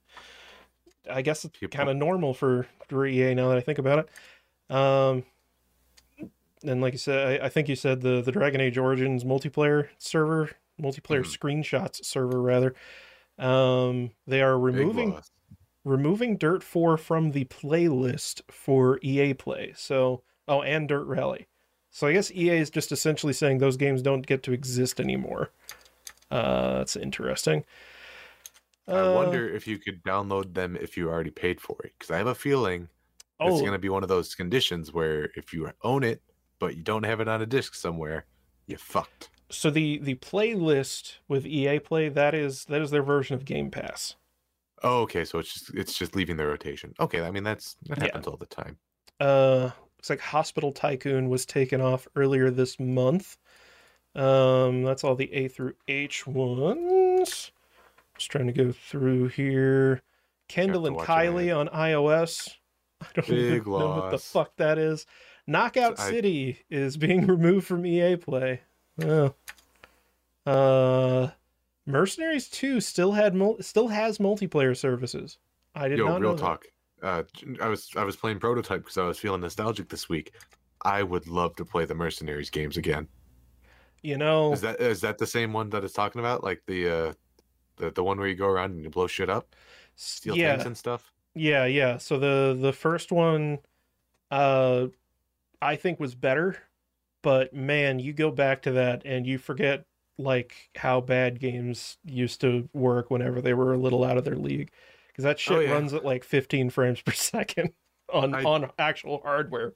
I guess it's kind of normal for, for EA now that I think about it. Um, and like you said, I, I think you said the the Dragon Age Origins multiplayer server, multiplayer Mhm. screenshots server rather. Um, they are removing removing Dirt 4 from the playlist for EA Play. So, oh, and Dirt Rally. So I guess EA is just essentially saying those games don't get to exist anymore. Uh, that's interesting. I Uh, wonder if you could download them if you already paid for it. Because I have a feeling it's Oh, going to be one of those conditions where if you own it, but you don't have it on a disc somewhere, you fucked. so the the playlist with EA Play that is that is their version of Game Pass. Oh, okay. So it's just it's just leaving the rotation. Okay, I mean that's that Yeah. happens all the time. Uh, looks like Hospital Tycoon was taken off earlier this month. Um, that's all the A through H ones. Just trying to go through here. Kendall and Kylie on iOS. [laughs] I don't Big even know what the fuck that is. Knockout I- City is being [laughs] removed from EA Play. Oh. Uh, Mercenaries 2 still had mul- still has multiplayer services. I did Yo, not real know that. talk. Uh, I was I was playing Prototype because I was feeling nostalgic this week. I would love to play the Mercenaries games again. You know, Is that is that the same one that it's talking about? Like the uh, the the one where you go around and you blow shit up, steal yeah, tanks and stuff. Yeah, yeah. So the the first one uh I think was better, but man, you go back to that and you forget like how bad games used to work whenever they were a little out of their league because that shit Oh, yeah. runs at like 15 frames per [laughs] second on I- on actual hardware.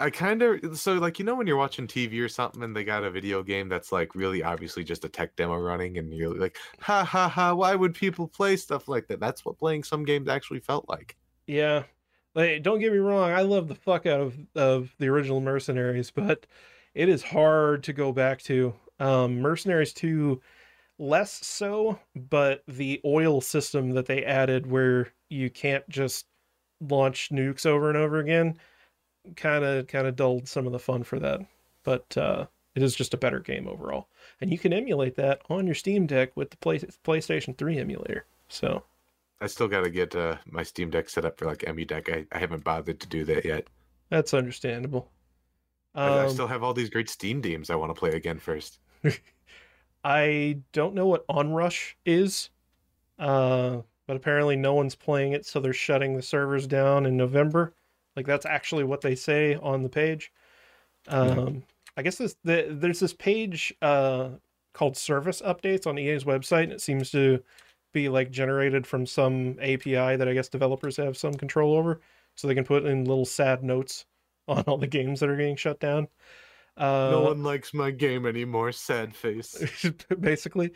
I kind of so like you know when you're watching TV or something and they got a video game that's like really obviously just a tech demo running and you're like ha ha ha why would people play stuff like that? That's what playing some games actually felt like. Yeah. Like, don't get me wrong, I love the fuck out of of the original Mercenaries, but it is hard to go back to. Um Mercenaries 2 less so, but the oil system that they added where you can't just launch nukes over and over again kind of kind of dulled some of the fun for that. But uh it is just a better game overall. And you can emulate that on your Steam Deck with the Play, PlayStation 3 emulator. So, I still got to get uh, my Steam Deck set up for like EmuDeck. I, I haven't bothered to do that yet. that's understandable. I, I Um, still have all these great Steam games I want to play again first. [laughs] I don't know what Onrush is, uh, but apparently no one's playing it, so they're shutting the servers down in November. Like that's actually what they say on the page. Um, I guess this the, there's this page uh, called Service Updates on EA's website, and it seems to be like generated from some API that I guess developers have some control over, so they can put in little sad notes [laughs] on all the games that are getting shut down. Uh, no one likes my game anymore. Sad face. [laughs] basically.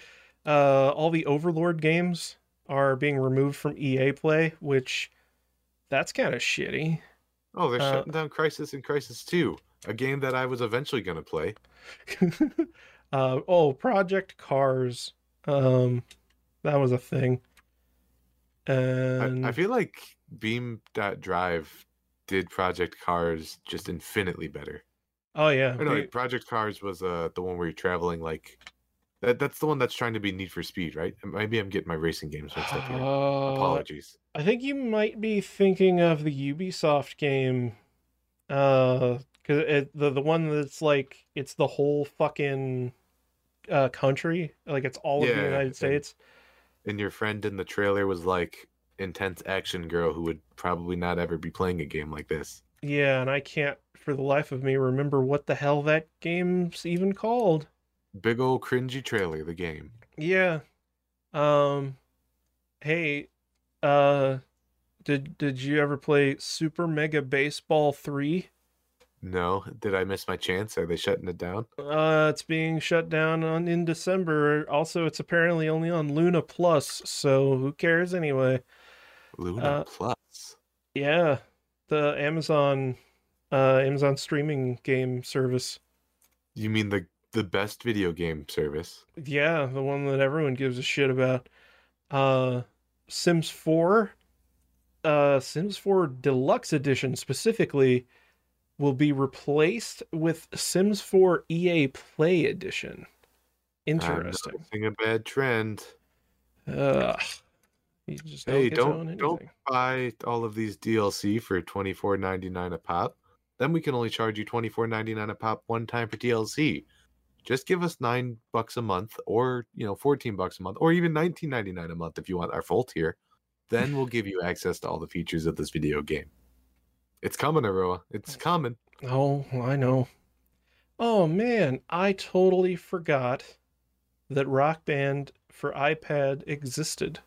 Uh, all the Overlord games are being removed from EA Play, which that's kind of shitty. Oh, they're Uh, shutting down Crysis and Crysis 2, a game that I was eventually going to play. [laughs] uh, oh, Project Cars. Um, that was a thing. And I, I feel like Beam.drive did Project Cars just infinitely better. oh yeah, Or no, they- Project Cars was uh, the one where you're traveling like. That, that's the one that's trying to be Need for Speed, right? Maybe I'm getting my racing games mixed up here. Uh, Apologies. I think you might be thinking of the Ubisoft game, uh, cause it, the the one that's like it's the whole fucking uh country, like it's all of the Yeah, United States. And your friend in the trailer was like intense action girl who would probably not ever be playing a game like this. Yeah, and I can't for the life of me remember what the hell that game's even called. Big old cringy trailer, the game. Yeah. Um hey, uh did did you ever play Super Mega Baseball 3? No, did I miss my chance? Are they shutting it down? Uh, it's being shut down on in December. Also, it's apparently only on Luna Plus, so who cares anyway? Luna Uh, Plus. Yeah, the Amazon, uh, Amazon streaming game service. You mean the the best video game service? Yeah, the one that everyone gives a shit about. Uh, Sims 4, uh, Sims 4 Deluxe Edition specifically, will be replaced with Sims 4 EA Play Edition. Interesting. I'm a bad trend. Ugh. You just don't Hey, get to own don't don't buy all of these DLC for twenty four ninety nine a pop. Then we can only charge you twenty four ninety nine a pop one time for DLC. Just give us nine bucks a month, or you know, fourteen bucks a month, or even nineteen ninety nine a month if you want our full tier. Then we'll give you access to all the features of this video game. It's coming, Aroa. It's coming. Oh, I know. Oh man, I totally forgot that Rock Band for iPad existed.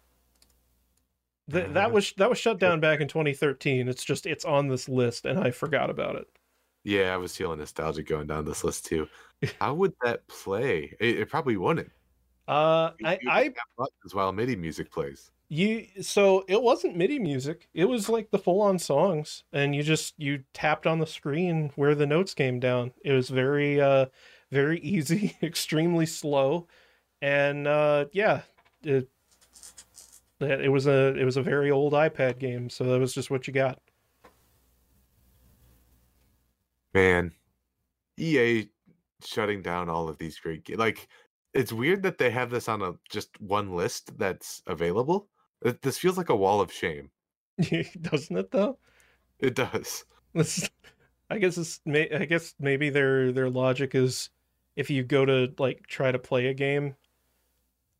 Th- Uh, that was that was shut down back in 2013. It's just it's on this list and I forgot about it. Yeah, I was feeling nostalgic going down this list too. [laughs] How would that play? It, it probably wouldn't. Uh, You- I I have while MIDI music plays. You so it wasn't MIDI music. It was like the full on songs, and you just you tapped on the screen where the notes came down. It was very uh very [laughs] easy, extremely slow, and uh yeah, it it was a it was a very old iPad game, so that was just what you got. Man, EA shutting down all of these great. Like, it's weird that they have this on a just one list that's available. It- This feels like a wall of shame. [laughs] Doesn't it though? It does. [laughs] This, [laughs] I guess it's may I guess maybe their their logic is if you go to like try to play a game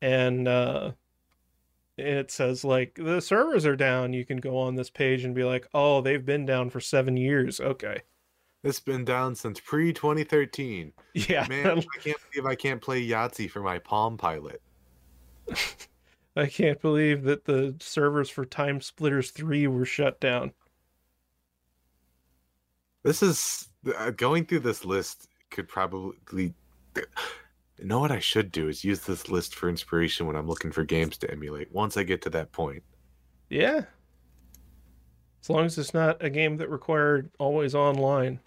and uh it says like the servers are down, you can go on this page and be like, "Oh, they've been down for 7 years." Okay. It's been down since pre 2013. Yeah. Man, I can't believe I can't play Yahtzee for my Palm Pilot. I can't believe that the servers for Time Splitters 3 were shut down. This is uh, going through this list could probably. You know what I should do is use this list for inspiration when I'm looking for games to emulate. Once I get to that point, Yeah. As long as it's not a game that required always online.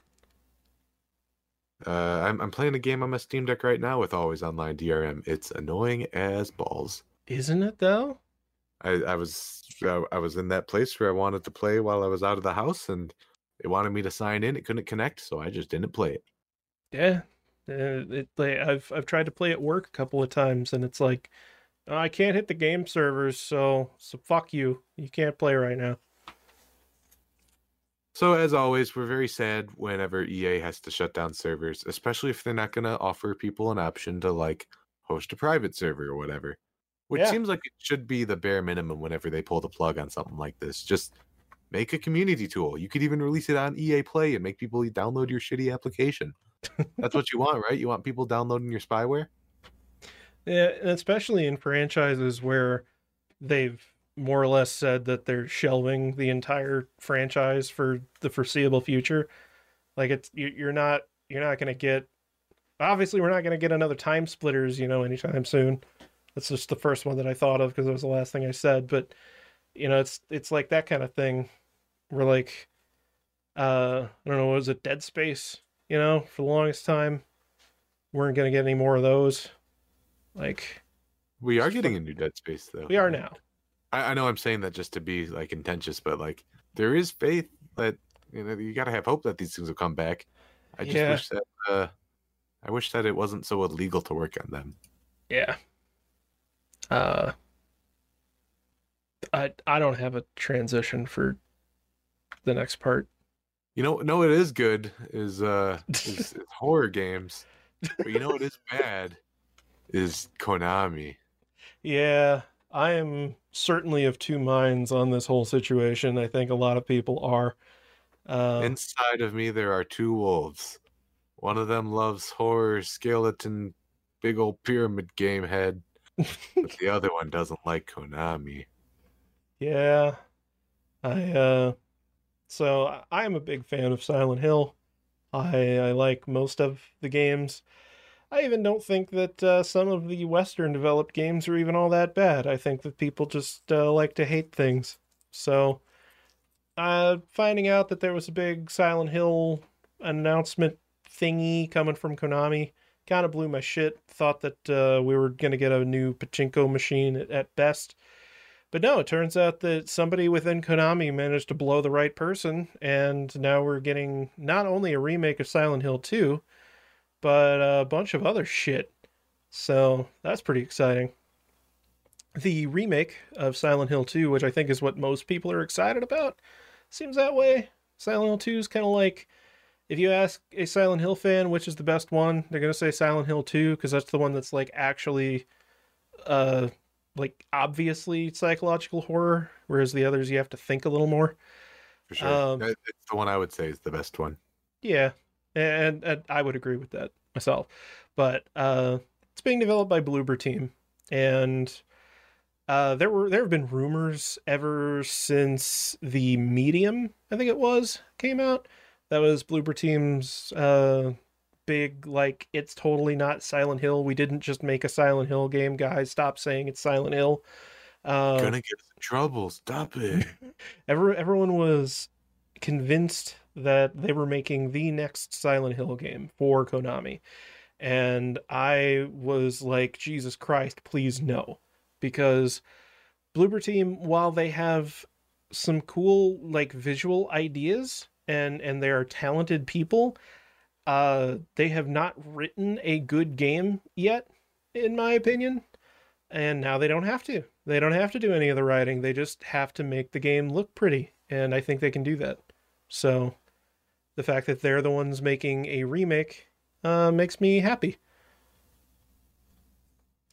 uh, I'm I'm playing a game on my Steam Deck right now with always online DRM. It's annoying as balls. Isn't it though? I, I was I, I was in that place where I wanted to play while I was out of the house, and it wanted me to sign in. It couldn't connect, so I just didn't play it. Yeah, uh, it, I've I've tried to play at work a couple of times, and it's like "Oh, I can't hit the game servers, so so fuck you. You can't play right now. So as always, we're very sad whenever EA has to shut down servers, especially if they're not going to offer people an option to like host a private server or whatever. Which Yeah. seems like it should be the bare minimum whenever they pull the plug on something like this. Just make a community tool. You could even release it on EA Play and make people download your shitty application. That's what you want, right? You want people downloading your spyware? Yeah, and especially in franchises where they've more or less said that they're shelving the entire franchise for the foreseeable future. Like it's you- you're not you're not going to get. Obviously, we're not going to get another Time Splitters, you know, anytime soon. That's just the first one that I thought of because it was the last thing I said. But you know, it's it's like that kind of thing. We're like, uh, I don't know, what was it Dead Space? You know, for the longest time, weren't going to get any more of those. Like We are getting a new Dead Space though. we are now. I, I know I'm saying that just to be like contentious, but like there is faith that you know you got to have hope that these things will come back. I just Yeah. wish that uh, I wish that it wasn't so illegal to work on them. Yeah. Uh I I don't have a transition for the next part. You know, no, it is good is uh [laughs] is, horror games, but you know what is bad is Konami. Yeah, I am certainly of two minds on this whole situation. I think a lot of people are. Uh, Inside of me, there are two wolves. One of them loves horror, skeleton, big old pyramid game head, but the other one doesn't like Konami. yeah. I uh so I- am a big fan of Silent Hill. I, I like most of the games. I even don't think that uh, some of the Western developed games are even all that bad. I think that people just uh, like to hate things. So, uh, finding out that there was a big Silent Hill announcement thingy coming from Konami kind of blew my shit. Thought that uh, we were going to get a new pachinko machine at, at best. But no, it turns out that somebody within Konami managed to blow the right person, and now we're getting not only a remake of Silent Hill 2, but a bunch of other shit. So that's pretty exciting. The remake of Silent Hill 2, which I think is what most people are excited about, seems that way. Silent Hill 2 is kind of like if you ask a Silent Hill fan which is the best one, they're going to say Silent Hill 2 because that's the one that's like actually uh like obviously psychological horror, whereas the others you have to think a little more. For sure. Um, it's the one I would say is the best one. Yeah, and, and I would agree with that myself. But uh, it's being developed by Bloober Team, and uh, there were there have been rumors ever since the Medium, I think it was, came out. That was Bloober Team's uh, big like it's totally not Silent Hill. We didn't just make a Silent Hill game, guys. Stop saying it's Silent Hill. Uh, Gonna get us in trouble. Stop it. [laughs] Every, everyone was convinced that they were making the next Silent Hill game for Konami. And I was like, Jesus Christ, please no. Because Bloober Team, while they have some cool like visual ideas and and they are talented people, uh they have not written a good game yet, in my opinion. And now they don't have to. They don't have to do any of the writing. They just have to make the game look pretty. And I think they can do that. So the fact that they're the ones making a remake uh, makes me happy.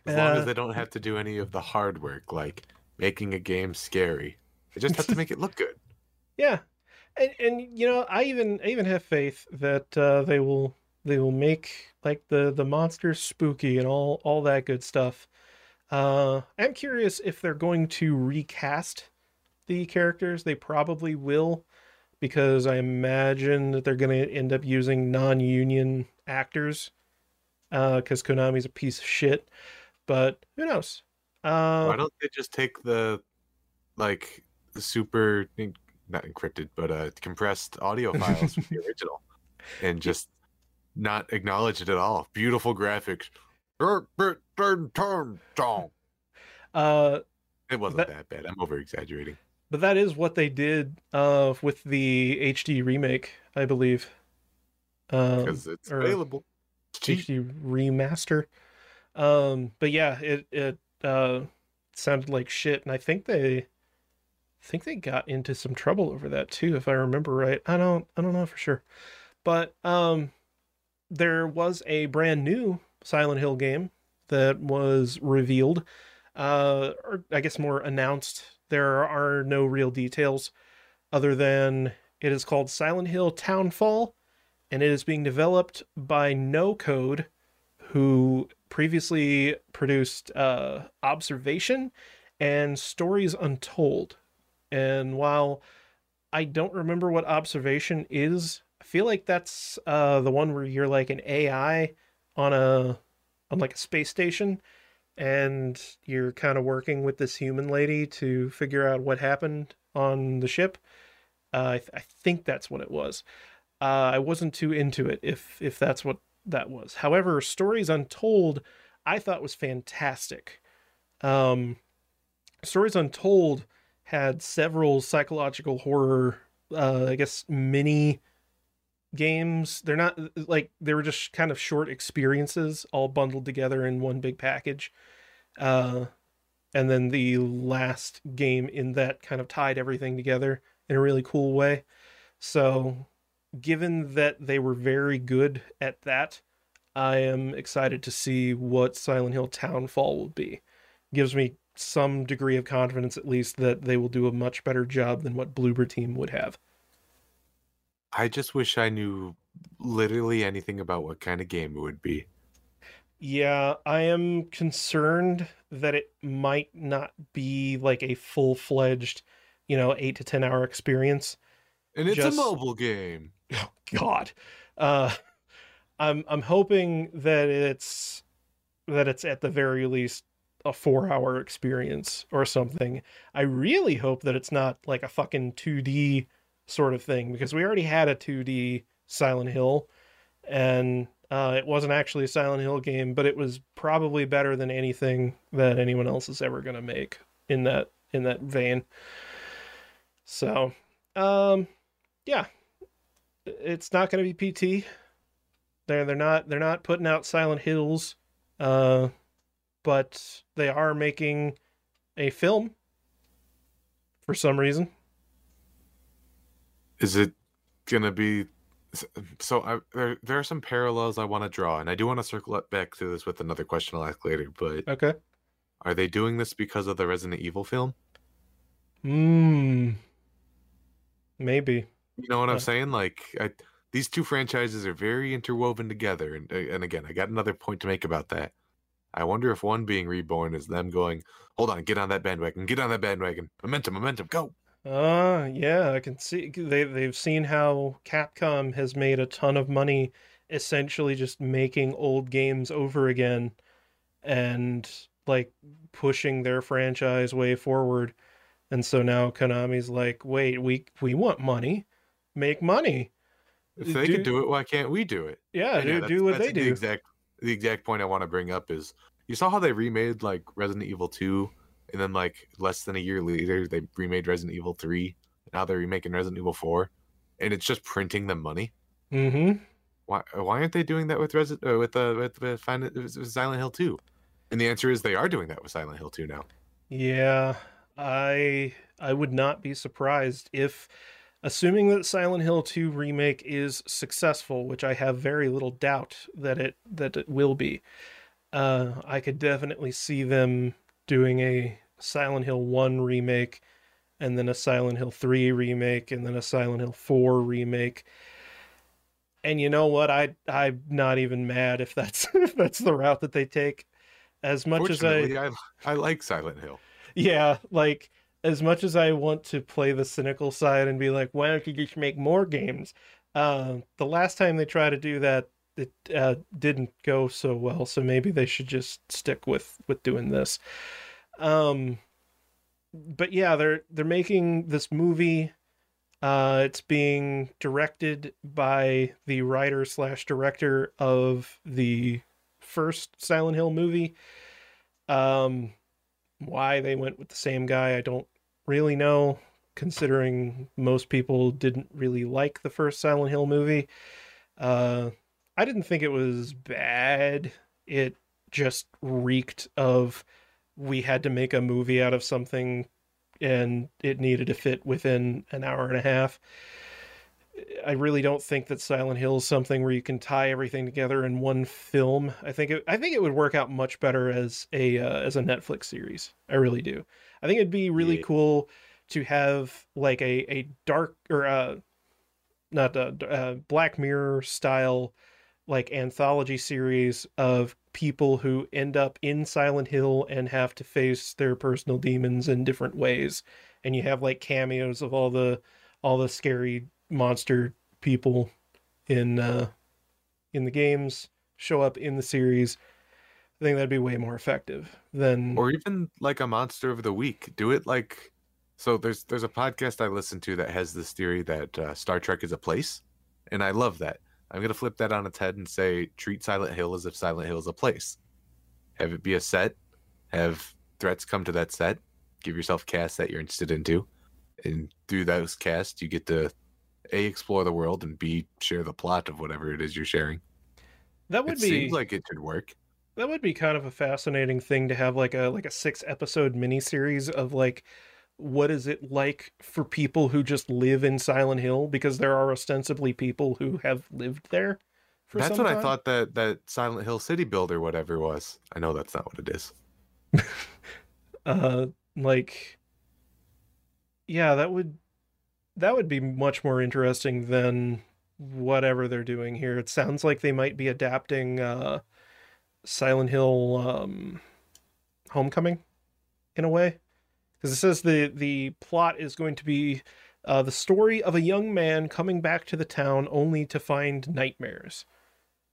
As long Uh, as they don't have to do any of the hard work, like making a game scary. They just have to make it look good. [laughs] Yeah, and and you know I even I even have faith that uh, they will they will make like the the monsters spooky and all all that good stuff. Uh, I'm curious if they're going to recast the characters. They probably will, because I imagine that they're going to end up using non-union actors. Because Konami's a piece of shit, but who knows? Uh, Why don't they just take the like the super not encrypted but uh compressed audio [laughs] files from the original and just not acknowledge it at all? Beautiful graphics. [laughs] uh, It wasn't That- that bad. I'm over exaggerating. But that is what they did uh, with the HD remake, I believe. Um, Because it's available. It's cheap. HD remaster. Um, but yeah, it it uh, sounded like shit, and I think they, think they got into some trouble over that too, if I remember right. I don't, I don't know for sure, but um, there was a brand new Silent Hill game that was revealed, uh, or I guess more announced. There are no real details other than it is called Silent Hill Townfall, and it is being developed by No Code, who previously produced uh, Observation and Stories Untold. And while I don't remember what Observation is, I feel like that's uh, the one where you're like an AI on a on like a space station and you're kind of working with this human lady to figure out what happened on the ship. Uh, I, th- I think that's what it was. Uh, I wasn't too into it if if that's what that was. However, Stories Untold I thought was fantastic. Um, Stories Untold had several psychological horror, uh, I guess, mini games. They're not like they were just kind of short experiences all bundled together in one big package. Uh, and then the last game in that kind of tied everything together in a really cool way. So, given that they were very good at that, I am excited to see what Silent Hill Townfall will be. Gives me some degree of confidence, at least, that they will do a much better job than what Bloober Team would have. I just wish I knew literally anything about what kind of game it would be. Yeah, I am concerned that it might not be like a full fledged, you know, eight to 10 hour experience. And it's Just- a mobile game. Oh, God. Uh, I'm I'm hoping that it's that it's at the very least a four hour experience or something. I really hope that it's not like a fucking 2D sort of thing because we already had a 2D Silent Hill and uh, it wasn't actually a Silent Hill game, but it was probably better than anything that anyone else is ever going to make in that in that vein. So, um, yeah, it's not going to be PT. They're they're not they're not putting out Silent Hills, uh, but they are making a film for some reason. Is it gonna be? So I, there there are some parallels I want to draw, and I do want to circle it back to this with another question I'll ask later. But Okay. are they doing this because of the Resident Evil film? Hmm. Maybe. You know what Uh, I'm saying? Like, I, these two franchises are very interwoven together. And uh, and again, I got another point to make about that. I wonder if one being reborn is them going, "Hold on, get on that bandwagon, get on that bandwagon, momentum, momentum, go." Uh yeah, I can see they they've seen how Capcom has made a ton of money essentially just making old games over again and like pushing their franchise way forward. And so now Konami's like, "Wait, we we want money. Make money." If they can do it, why can't we do it? Yeah, do, do what that's they the do. Exact the exact point I want to bring up is you saw how they remade like Resident Evil 2 and then like less than a year later they remade Resident Evil 3. Now they're remaking Resident Evil 4 and it's just printing them money. Mm-hmm. Why why aren't they doing that with Resident uh, with uh, with, with, with Silent Hill 2? And the answer is they are doing that with Silent Hill 2 now. Yeah, I I would not be surprised if assuming that Silent Hill 2 remake is successful, which I have very little doubt that it that it will be. Uh I could definitely see them doing a Silent Hill 1 remake and then a Silent Hill 3 remake and then a Silent Hill 4 remake. And you know what? I I'm not even mad if that's [laughs] if that's the route that they take. As much as I I I like Silent Hill. yeah, like as much as I want to play the cynical side and be like, why don't you just make more games? Uh, the last time they tried to do that, it uh, didn't go so well. So maybe they should just stick with with doing this. Um, but yeah, they're they're making this movie. Uh, it's being directed by the writer slash director of the first Silent Hill movie. Um, why they went with the same guy, I don't really know, considering most people didn't really like the first Silent Hill movie. Uh, I didn't think it was bad. It just reeked of we had to make a movie out of something and it needed to fit within an hour and a half. I really don't think that Silent Hill is something where you can tie everything together in one film. I think it, I think it would work out much better as a uh, as a Netflix series. I really do. I think it'd be really Yeah. cool to have like a a dark or uh not a, uh Black Mirror style like anthology series of people who end up in Silent Hill and have to face their personal demons in different ways. And you have like cameos of all the all the scary monster people in uh in the games show up in the series. I think that'd be way more effective than or even like a monster of the week do it like so there's there's a podcast i listen to that has this theory that uh, star trek is a place and i love that i'm going to flip that on its head and say treat silent hill as if silent hill is a place have it be a set have threats come to that set give yourself casts that you're interested into and through those casts you get to a explore the world and b share the plot of whatever it is you're sharing that would it be seems like it should work That would be kind of a fascinating thing to have like a like a six episode miniseries of like what is it like for people who just live in Silent Hill because there are ostensibly people who have lived there. For That's what I thought that that Silent Hill City Build or whatever was. I know that's not what it is. [laughs] Uh, like, yeah, that would that would be much more interesting than whatever they're doing here. It sounds like they might be adapting uh, Silent Hill um, Homecoming in a way, because it says the the plot is going to be Uh, the story of a young man coming back to the town only to find nightmares.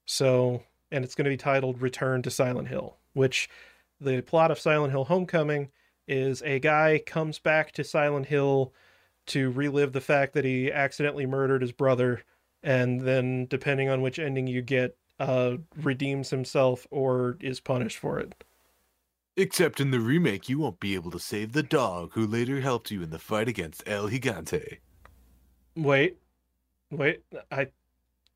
So, and it's going to be titled Return to Silent Hill, which the plot of Silent Hill Homecoming is a guy comes back to Silent Hill to relive the fact that he accidentally murdered his brother and then depending on which ending you get uh redeems himself or is punished for it. Except in the remake, you won't be able to save the dog who later helped you in the fight against El Gigante. Wait. Wait. I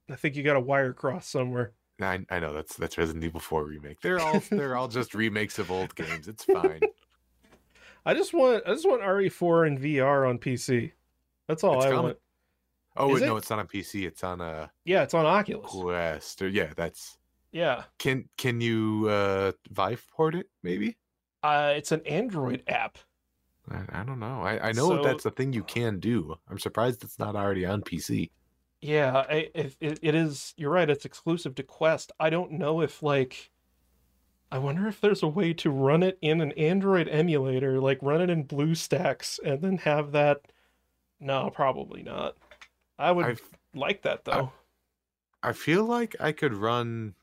I think you got a wire cross somewhere. I, I know that's that's Resident Evil 4 remake. They're [laughs] all they're all just remakes of old games. It's fine. I just want I just want RE4 and VR on PC. That's all It's I coming. want. Oh Is no, it? it's not on PC. It's on uh Yeah, it's on Oculus. Quest. Or, yeah, that's Yeah. can can you uh Vive port it? Maybe. Uh it's an Android app. I, I don't know. I, I know So- that's a thing you can do. I'm surprised it's not already on PC. Yeah, I, it it is. You're right. It's exclusive to Quest. I don't know if like. I wonder if there's a way to run it in an Android emulator, like run it in BlueStacks, and then have that. No, probably not. I would I've, like that though. I feel like I could run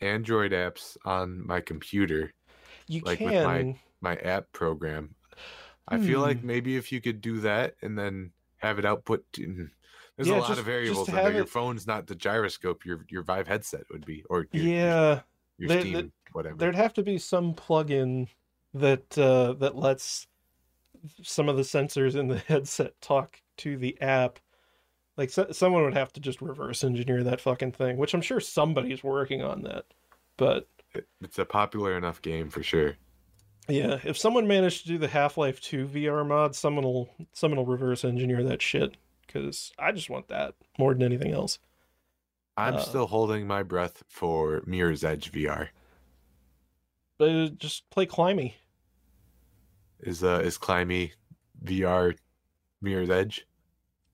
Android apps on my computer, you like can. with my- my app program. I feel like Hmm. maybe if you could do that and then have it output. To, there's Yeah, a lot just- of variables in there. Your it- phone's not the gyroscope. Your your Vive headset would be, or your, your- yeah, your, the- Steam, the- whatever. there'd have to be some plugin that uh, that lets some of the sensors in the [laughs] headset talk to the app. Like so, someone would have to just reverse engineer that fucking thing, which I'm sure somebody's working on that. But It's a popular enough game for sure. yeah, if someone managed to do the Half-Life 2 VR mod, someone will someone will reverse engineer that shit because I just want that more than anything else. I'm Uh, still holding my breath for Mirror's Edge VR. But uh, just play Climbey. Is uh is Climbey VR Mirror's Edge?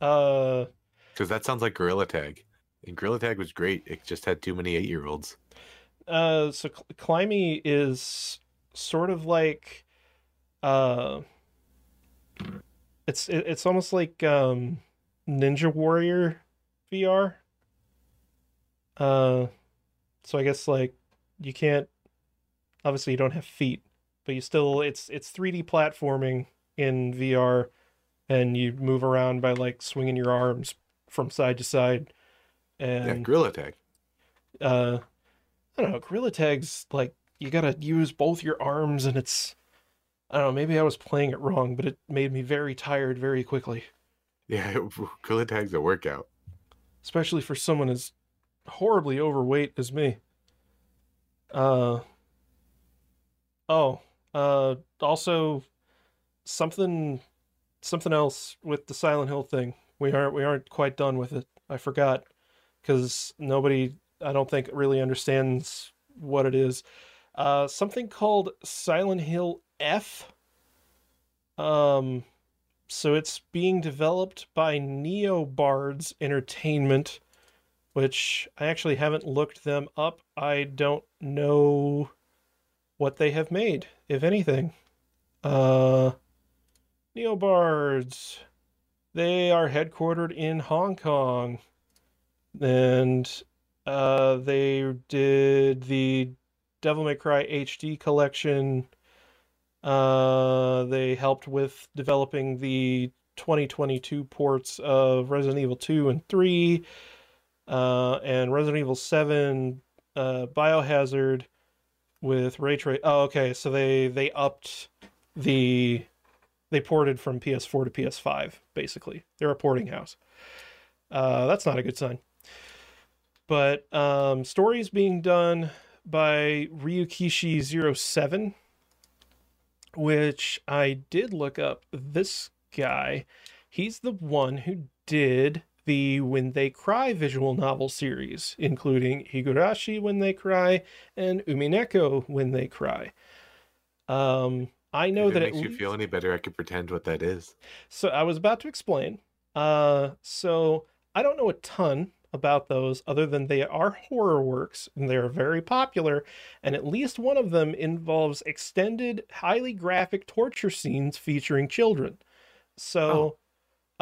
Uh, Because that sounds like Gorilla Tag. And Gorilla Tag was great. It just had too many eight year olds. uh, so Cl- Climbey is sort of like, uh, it's it, it's almost like um, Ninja Warrior VR. Uh, so I guess like you can't. Obviously, you don't have feet, but you still it's it's 3D platforming in VR, and you move around by like swinging your arms from side to side. And yeah, Gorilla Tag. uh I don't know, Gorilla Tag's like you gotta use both your arms and it's I don't know, maybe I was playing it wrong, but it made me very tired very quickly. Yeah, [laughs] Gorilla Tag's a workout. Especially for someone as horribly overweight as me. Uh oh. Uh also something something else with the Silent Hill thing. We aren't we aren't quite done with it. I forgot because nobody I don't think really understands what it is. Uh, something called Silent Hill F. Um, so it's being developed by Neobards Entertainment, which I actually haven't looked them up. I don't know what they have made, if anything. Uh, Neobards. They are headquartered in Hong Kong. And uh, they did the Devil May Cry HD collection. Uh, they helped with developing the 2022 ports of Resident Evil 2 and 3, uh, and Resident Evil 7, uh, Biohazard with ray. Oh, okay. So they they upped the they ported from PS4 to PS5. Basically, they're a porting house. Uh, that's not a good sign but um, stories being done by Ryukishi07, which I did look up. This guy, he's the one who did the When They Cry visual novel series, including Higurashi When They Cry and Umineko When They Cry. Um, I know if that it makes you least- feel any better, I could pretend what that is. so I was about to explain. Uh, so I don't know a ton about those other than they are horror works and they are very popular, and at least one of them involves extended, highly graphic torture scenes featuring children. So,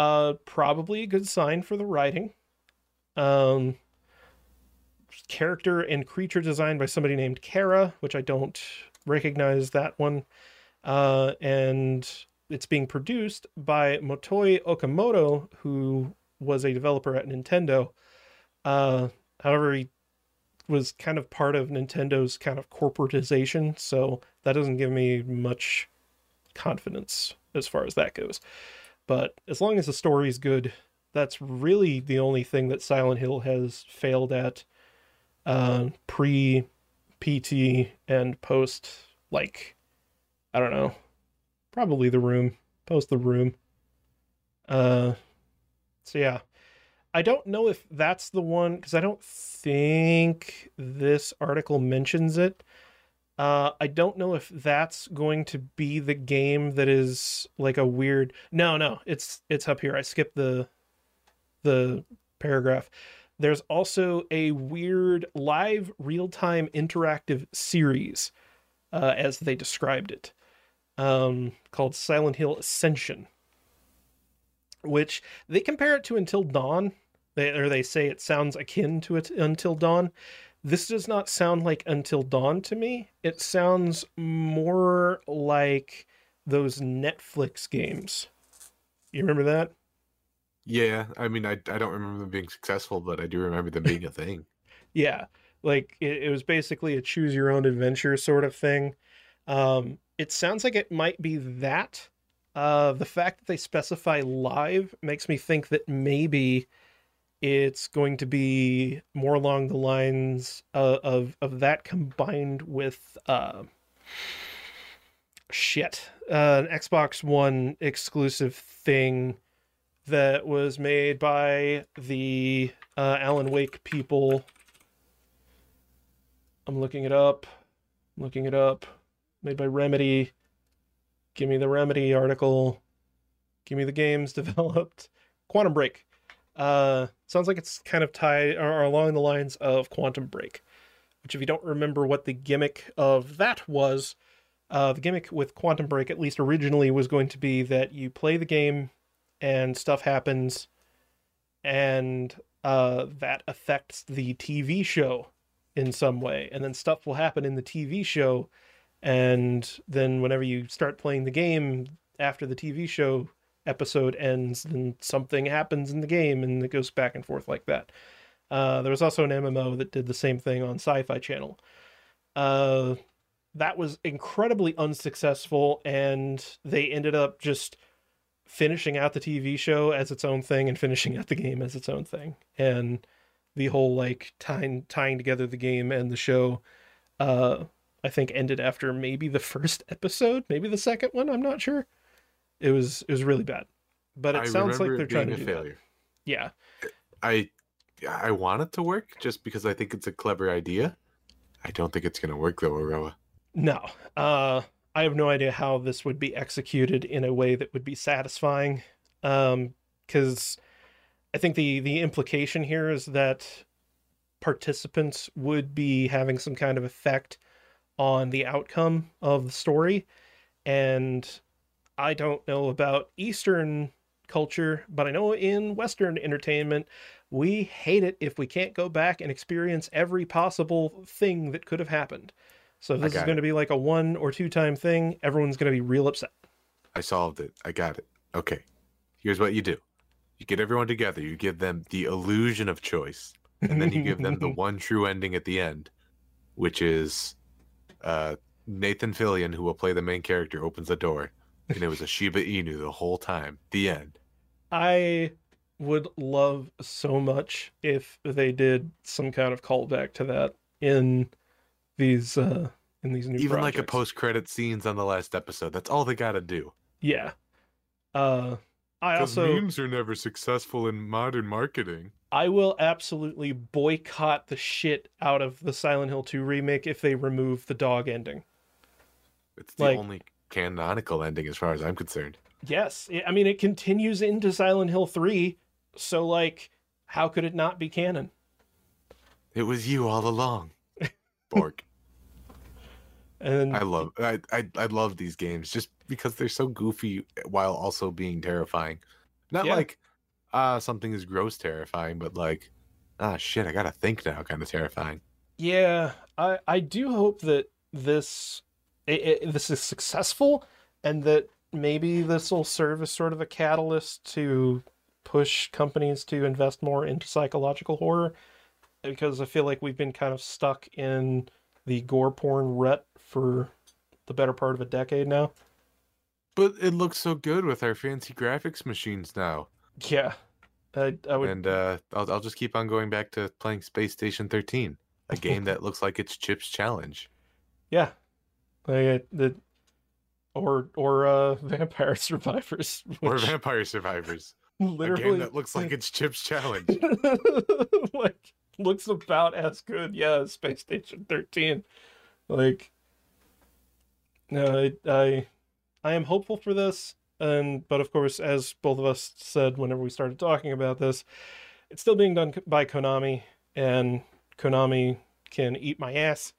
Uh, probably a good sign for the writing. Um, character and creature design by somebody named Kara, which I don't recognize that one. Uh, and it's being produced by Motoi Okamoto, who was a developer at Nintendo. Uh, however, he was kind of part of Nintendo's kind of corporatization, so that doesn't give me much confidence as far as that goes. But as long as the story's good, that's really the only thing that Silent Hill has failed at uh, pre PT and post, like, I don't know, probably the room, post the room. Uh, so yeah, I don't know if that's the one because I don't think this article mentions it. Uh, I don't know if that's going to be the game that is like a weird. No, no, it's it's up here. I skipped the the paragraph. There's also a weird live real time interactive series, uh, as they described it, um, called Silent Hill Ascension, which they compare it to Until Dawn. They, or they say it sounds akin to it Until Dawn. This does not sound like Until Dawn to me. It sounds more like those Netflix games. You remember that? Yeah, I mean, I, I don't remember them being successful, but I do remember them being a [laughs] thing. Yeah, like it, it was basically a choose your own adventure sort of thing. Um, it sounds like it might be that. Uh, the fact that they specify live makes me think that maybe it's going to be more along the lines of of, of that combined with uh, shit, uh, an Xbox One exclusive thing that was made by the uh, Alan Wake people. I'm looking it up. I'm looking it up. Made by Remedy. Give me the Remedy article. Give me the games [laughs] developed. Quantum Break. Uh, sounds like it's kind of tied or along the lines of Quantum Break, which, if you don't remember what the gimmick of that was, uh, the gimmick with Quantum Break, at least originally, was going to be that you play the game and stuff happens, and uh, that affects the TV show in some way, and then stuff will happen in the TV show, and then whenever you start playing the game after the TV show episode ends, and something happens in the game, and it goes back and forth like that. Uh, there was also an MMO that did the same thing on Sci-Fi Channel. Uh, that was incredibly unsuccessful, and they ended up just finishing out the TV show as its own thing and finishing out the game as its own thing. And the whole like tying tying together the game and the show uh I think ended after maybe the first episode, maybe the second one, I'm not sure. It was it was really bad. But it I sounds like they're trying to a do failure. that. Yeah. I I want it to work just because I think it's a clever idea. I don't think it's gonna work though, Aroa. No. Uh I have no idea how this would be executed in a way that would be satisfying. Um cuz I think the the implication here is that participants would be having some kind of effect on the outcome of the story and I don't know about eastern culture, but I know in western entertainment we hate it if we can't go back and experience every possible thing that could have happened. So this is going to be like a one or two time thing, everyone's going to be real upset. I solved it. I got it. Okay. Here's what you do. You get everyone together, you give them the illusion of choice, and then you give them the [laughs] one true ending at the end, which is uh, Nathan Fillion, who will play the main character, opens the door, and it was a Shiba Inu the whole time. The end. I would love so much if they did some kind of callback to that in these uh in these new Even like a post credit scenes on the last episode. That's all they gotta do. Yeah. Uh I also memes are never successful in modern marketing. I will absolutely boycott the shit out of the Silent Hill 2 remake if they remove the dog ending. It's the Like- only canonical ending as far as I'm concerned. Yes, I- mean it continues into Silent Hill 3, so like how could it not be canon? It was you all along. Bork. [laughs] And I love I, I I love these games just because they're so goofy while also being terrifying. Not Yeah. like ah something is gross terrifying, but like ah shit, I gotta think now, kind of terrifying. Yeah, I I do hope that this i i this is successful, and that maybe this will serve as sort of a catalyst to push companies to invest more into psychological horror, because I feel like we've been kind of stuck in the gore porn rut for the better part of a decade now. But it looks so good with our fancy graphics machines now. Yeah, I I would And uh, I'll, I'll just keep on going back to playing Space Station 13, a game [laughs] that looks like it's Chip's Challenge. yeah, like uh, the or or uh [laughs] Vampire Survivors, Or Vampire Survivors. literally A game that looks like [laughs] it's Chip's Challenge. [laughs] like looks about as good yeah as space station 13 like no I, I i am hopeful for this and but of course as both of us said whenever we started talking about this it's still being done by konami and konami can eat my ass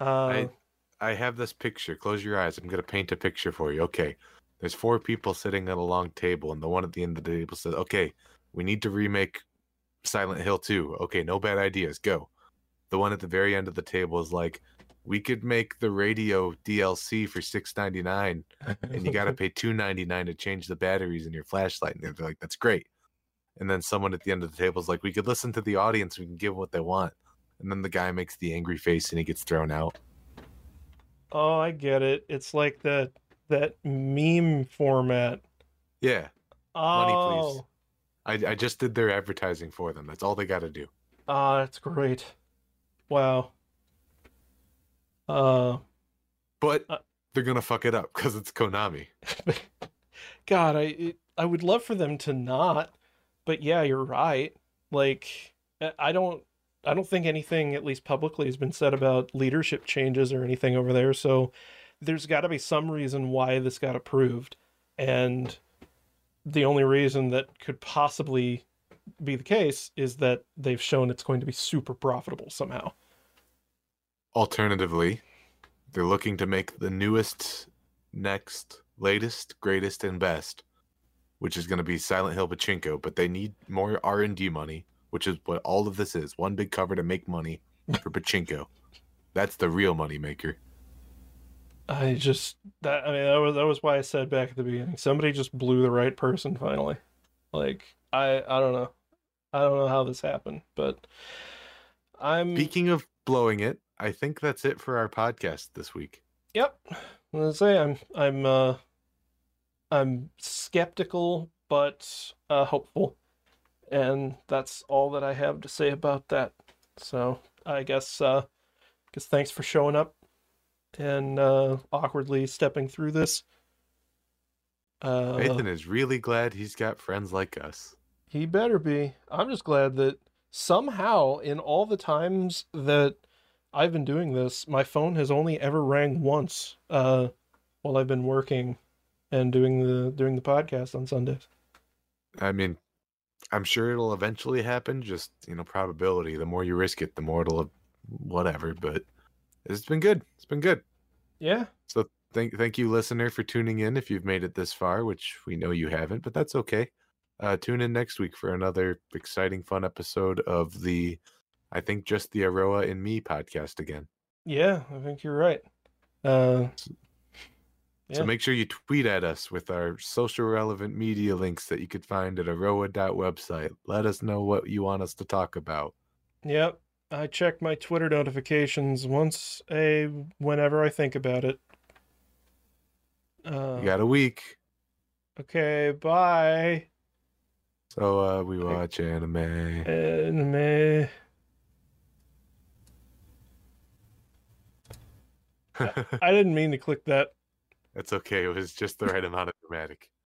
uh I I have this picture. Close your eyes. I'm gonna paint a picture for you. Okay. There's four people sitting at a long table, and the one at the end of the table says, "Okay, we need to remake Silent Hill 2. Okay, no bad ideas. Go." The one at the very end of the table is like, "We could make the radio DLC for 6.99, and you got to [laughs] pay 2.99 to change the batteries in your flashlight." And they're like, "That's great." And then someone at the end of the table is like, "We could listen to the audience. We can give them what they want." And then the guy makes the angry face, and he gets thrown out. Oh i get it it's like that that meme format Yeah. oh Money, please. I, I just did their advertising for them. That's all they got to do. Ah, that's great. Wow. Uh, But Uh, they're gonna fuck it up because it's Konami. [laughs] God, I it, I would love for them to not, but yeah, you're right. Like, I don't I don't think anything, at least publicly, has been said about leadership changes or anything over there. So there's got to be some reason why this got approved, and the only reason that could possibly be the case is that they've shown it's going to be super profitable somehow. Alternatively, they're looking to make the newest, next, latest, greatest, and best, which is going to be Silent Hill Pachinko. But they need more R and D money, which is what all of this is. One big cover to make money for Pachinko. That's the real money maker. I just that I mean that was that was why I said back at the beginning. Somebody just blew the right person finally. Like I I don't know. I don't know how this happened, but I'm Speaking of blowing it, I think that's it for our podcast this week. yep. Let's say I'm I'm uh I'm skeptical but uh hopeful. And that's all that I have to say about that. So I guess uh guess thanks for showing up and uh awkwardly stepping through this. Uh Nathan is really glad he's got friends like us. He better be. I'm just glad that somehow, in all the times that I've been doing this, my phone has only ever rang once uh, while I've been working and doing the doing the podcast on Sundays. I mean, I'm sure it'll eventually happen. Just you know, probability. The more you risk it, the more it'll whatever. But it's been good. It's been good. Yeah, So thank thank you, listener, for tuning in. If you've made it this far, which we know you haven't, but that's okay. Uh, tune in next week for another exciting, fun episode of the, I think just the Aroa and Me podcast again. yeah, I think you're right. Uh, So make sure you tweet at us with our social relevant media links that you could find at aroa.website. Let us know what you want us to talk about. yep, I check my Twitter notifications once a whenever I think about it. Uh, You got a week. Okay, bye. So uh, we watch anime. Anime. [laughs] I didn't mean to click that. That's okay. It was just the right amount of dramatic.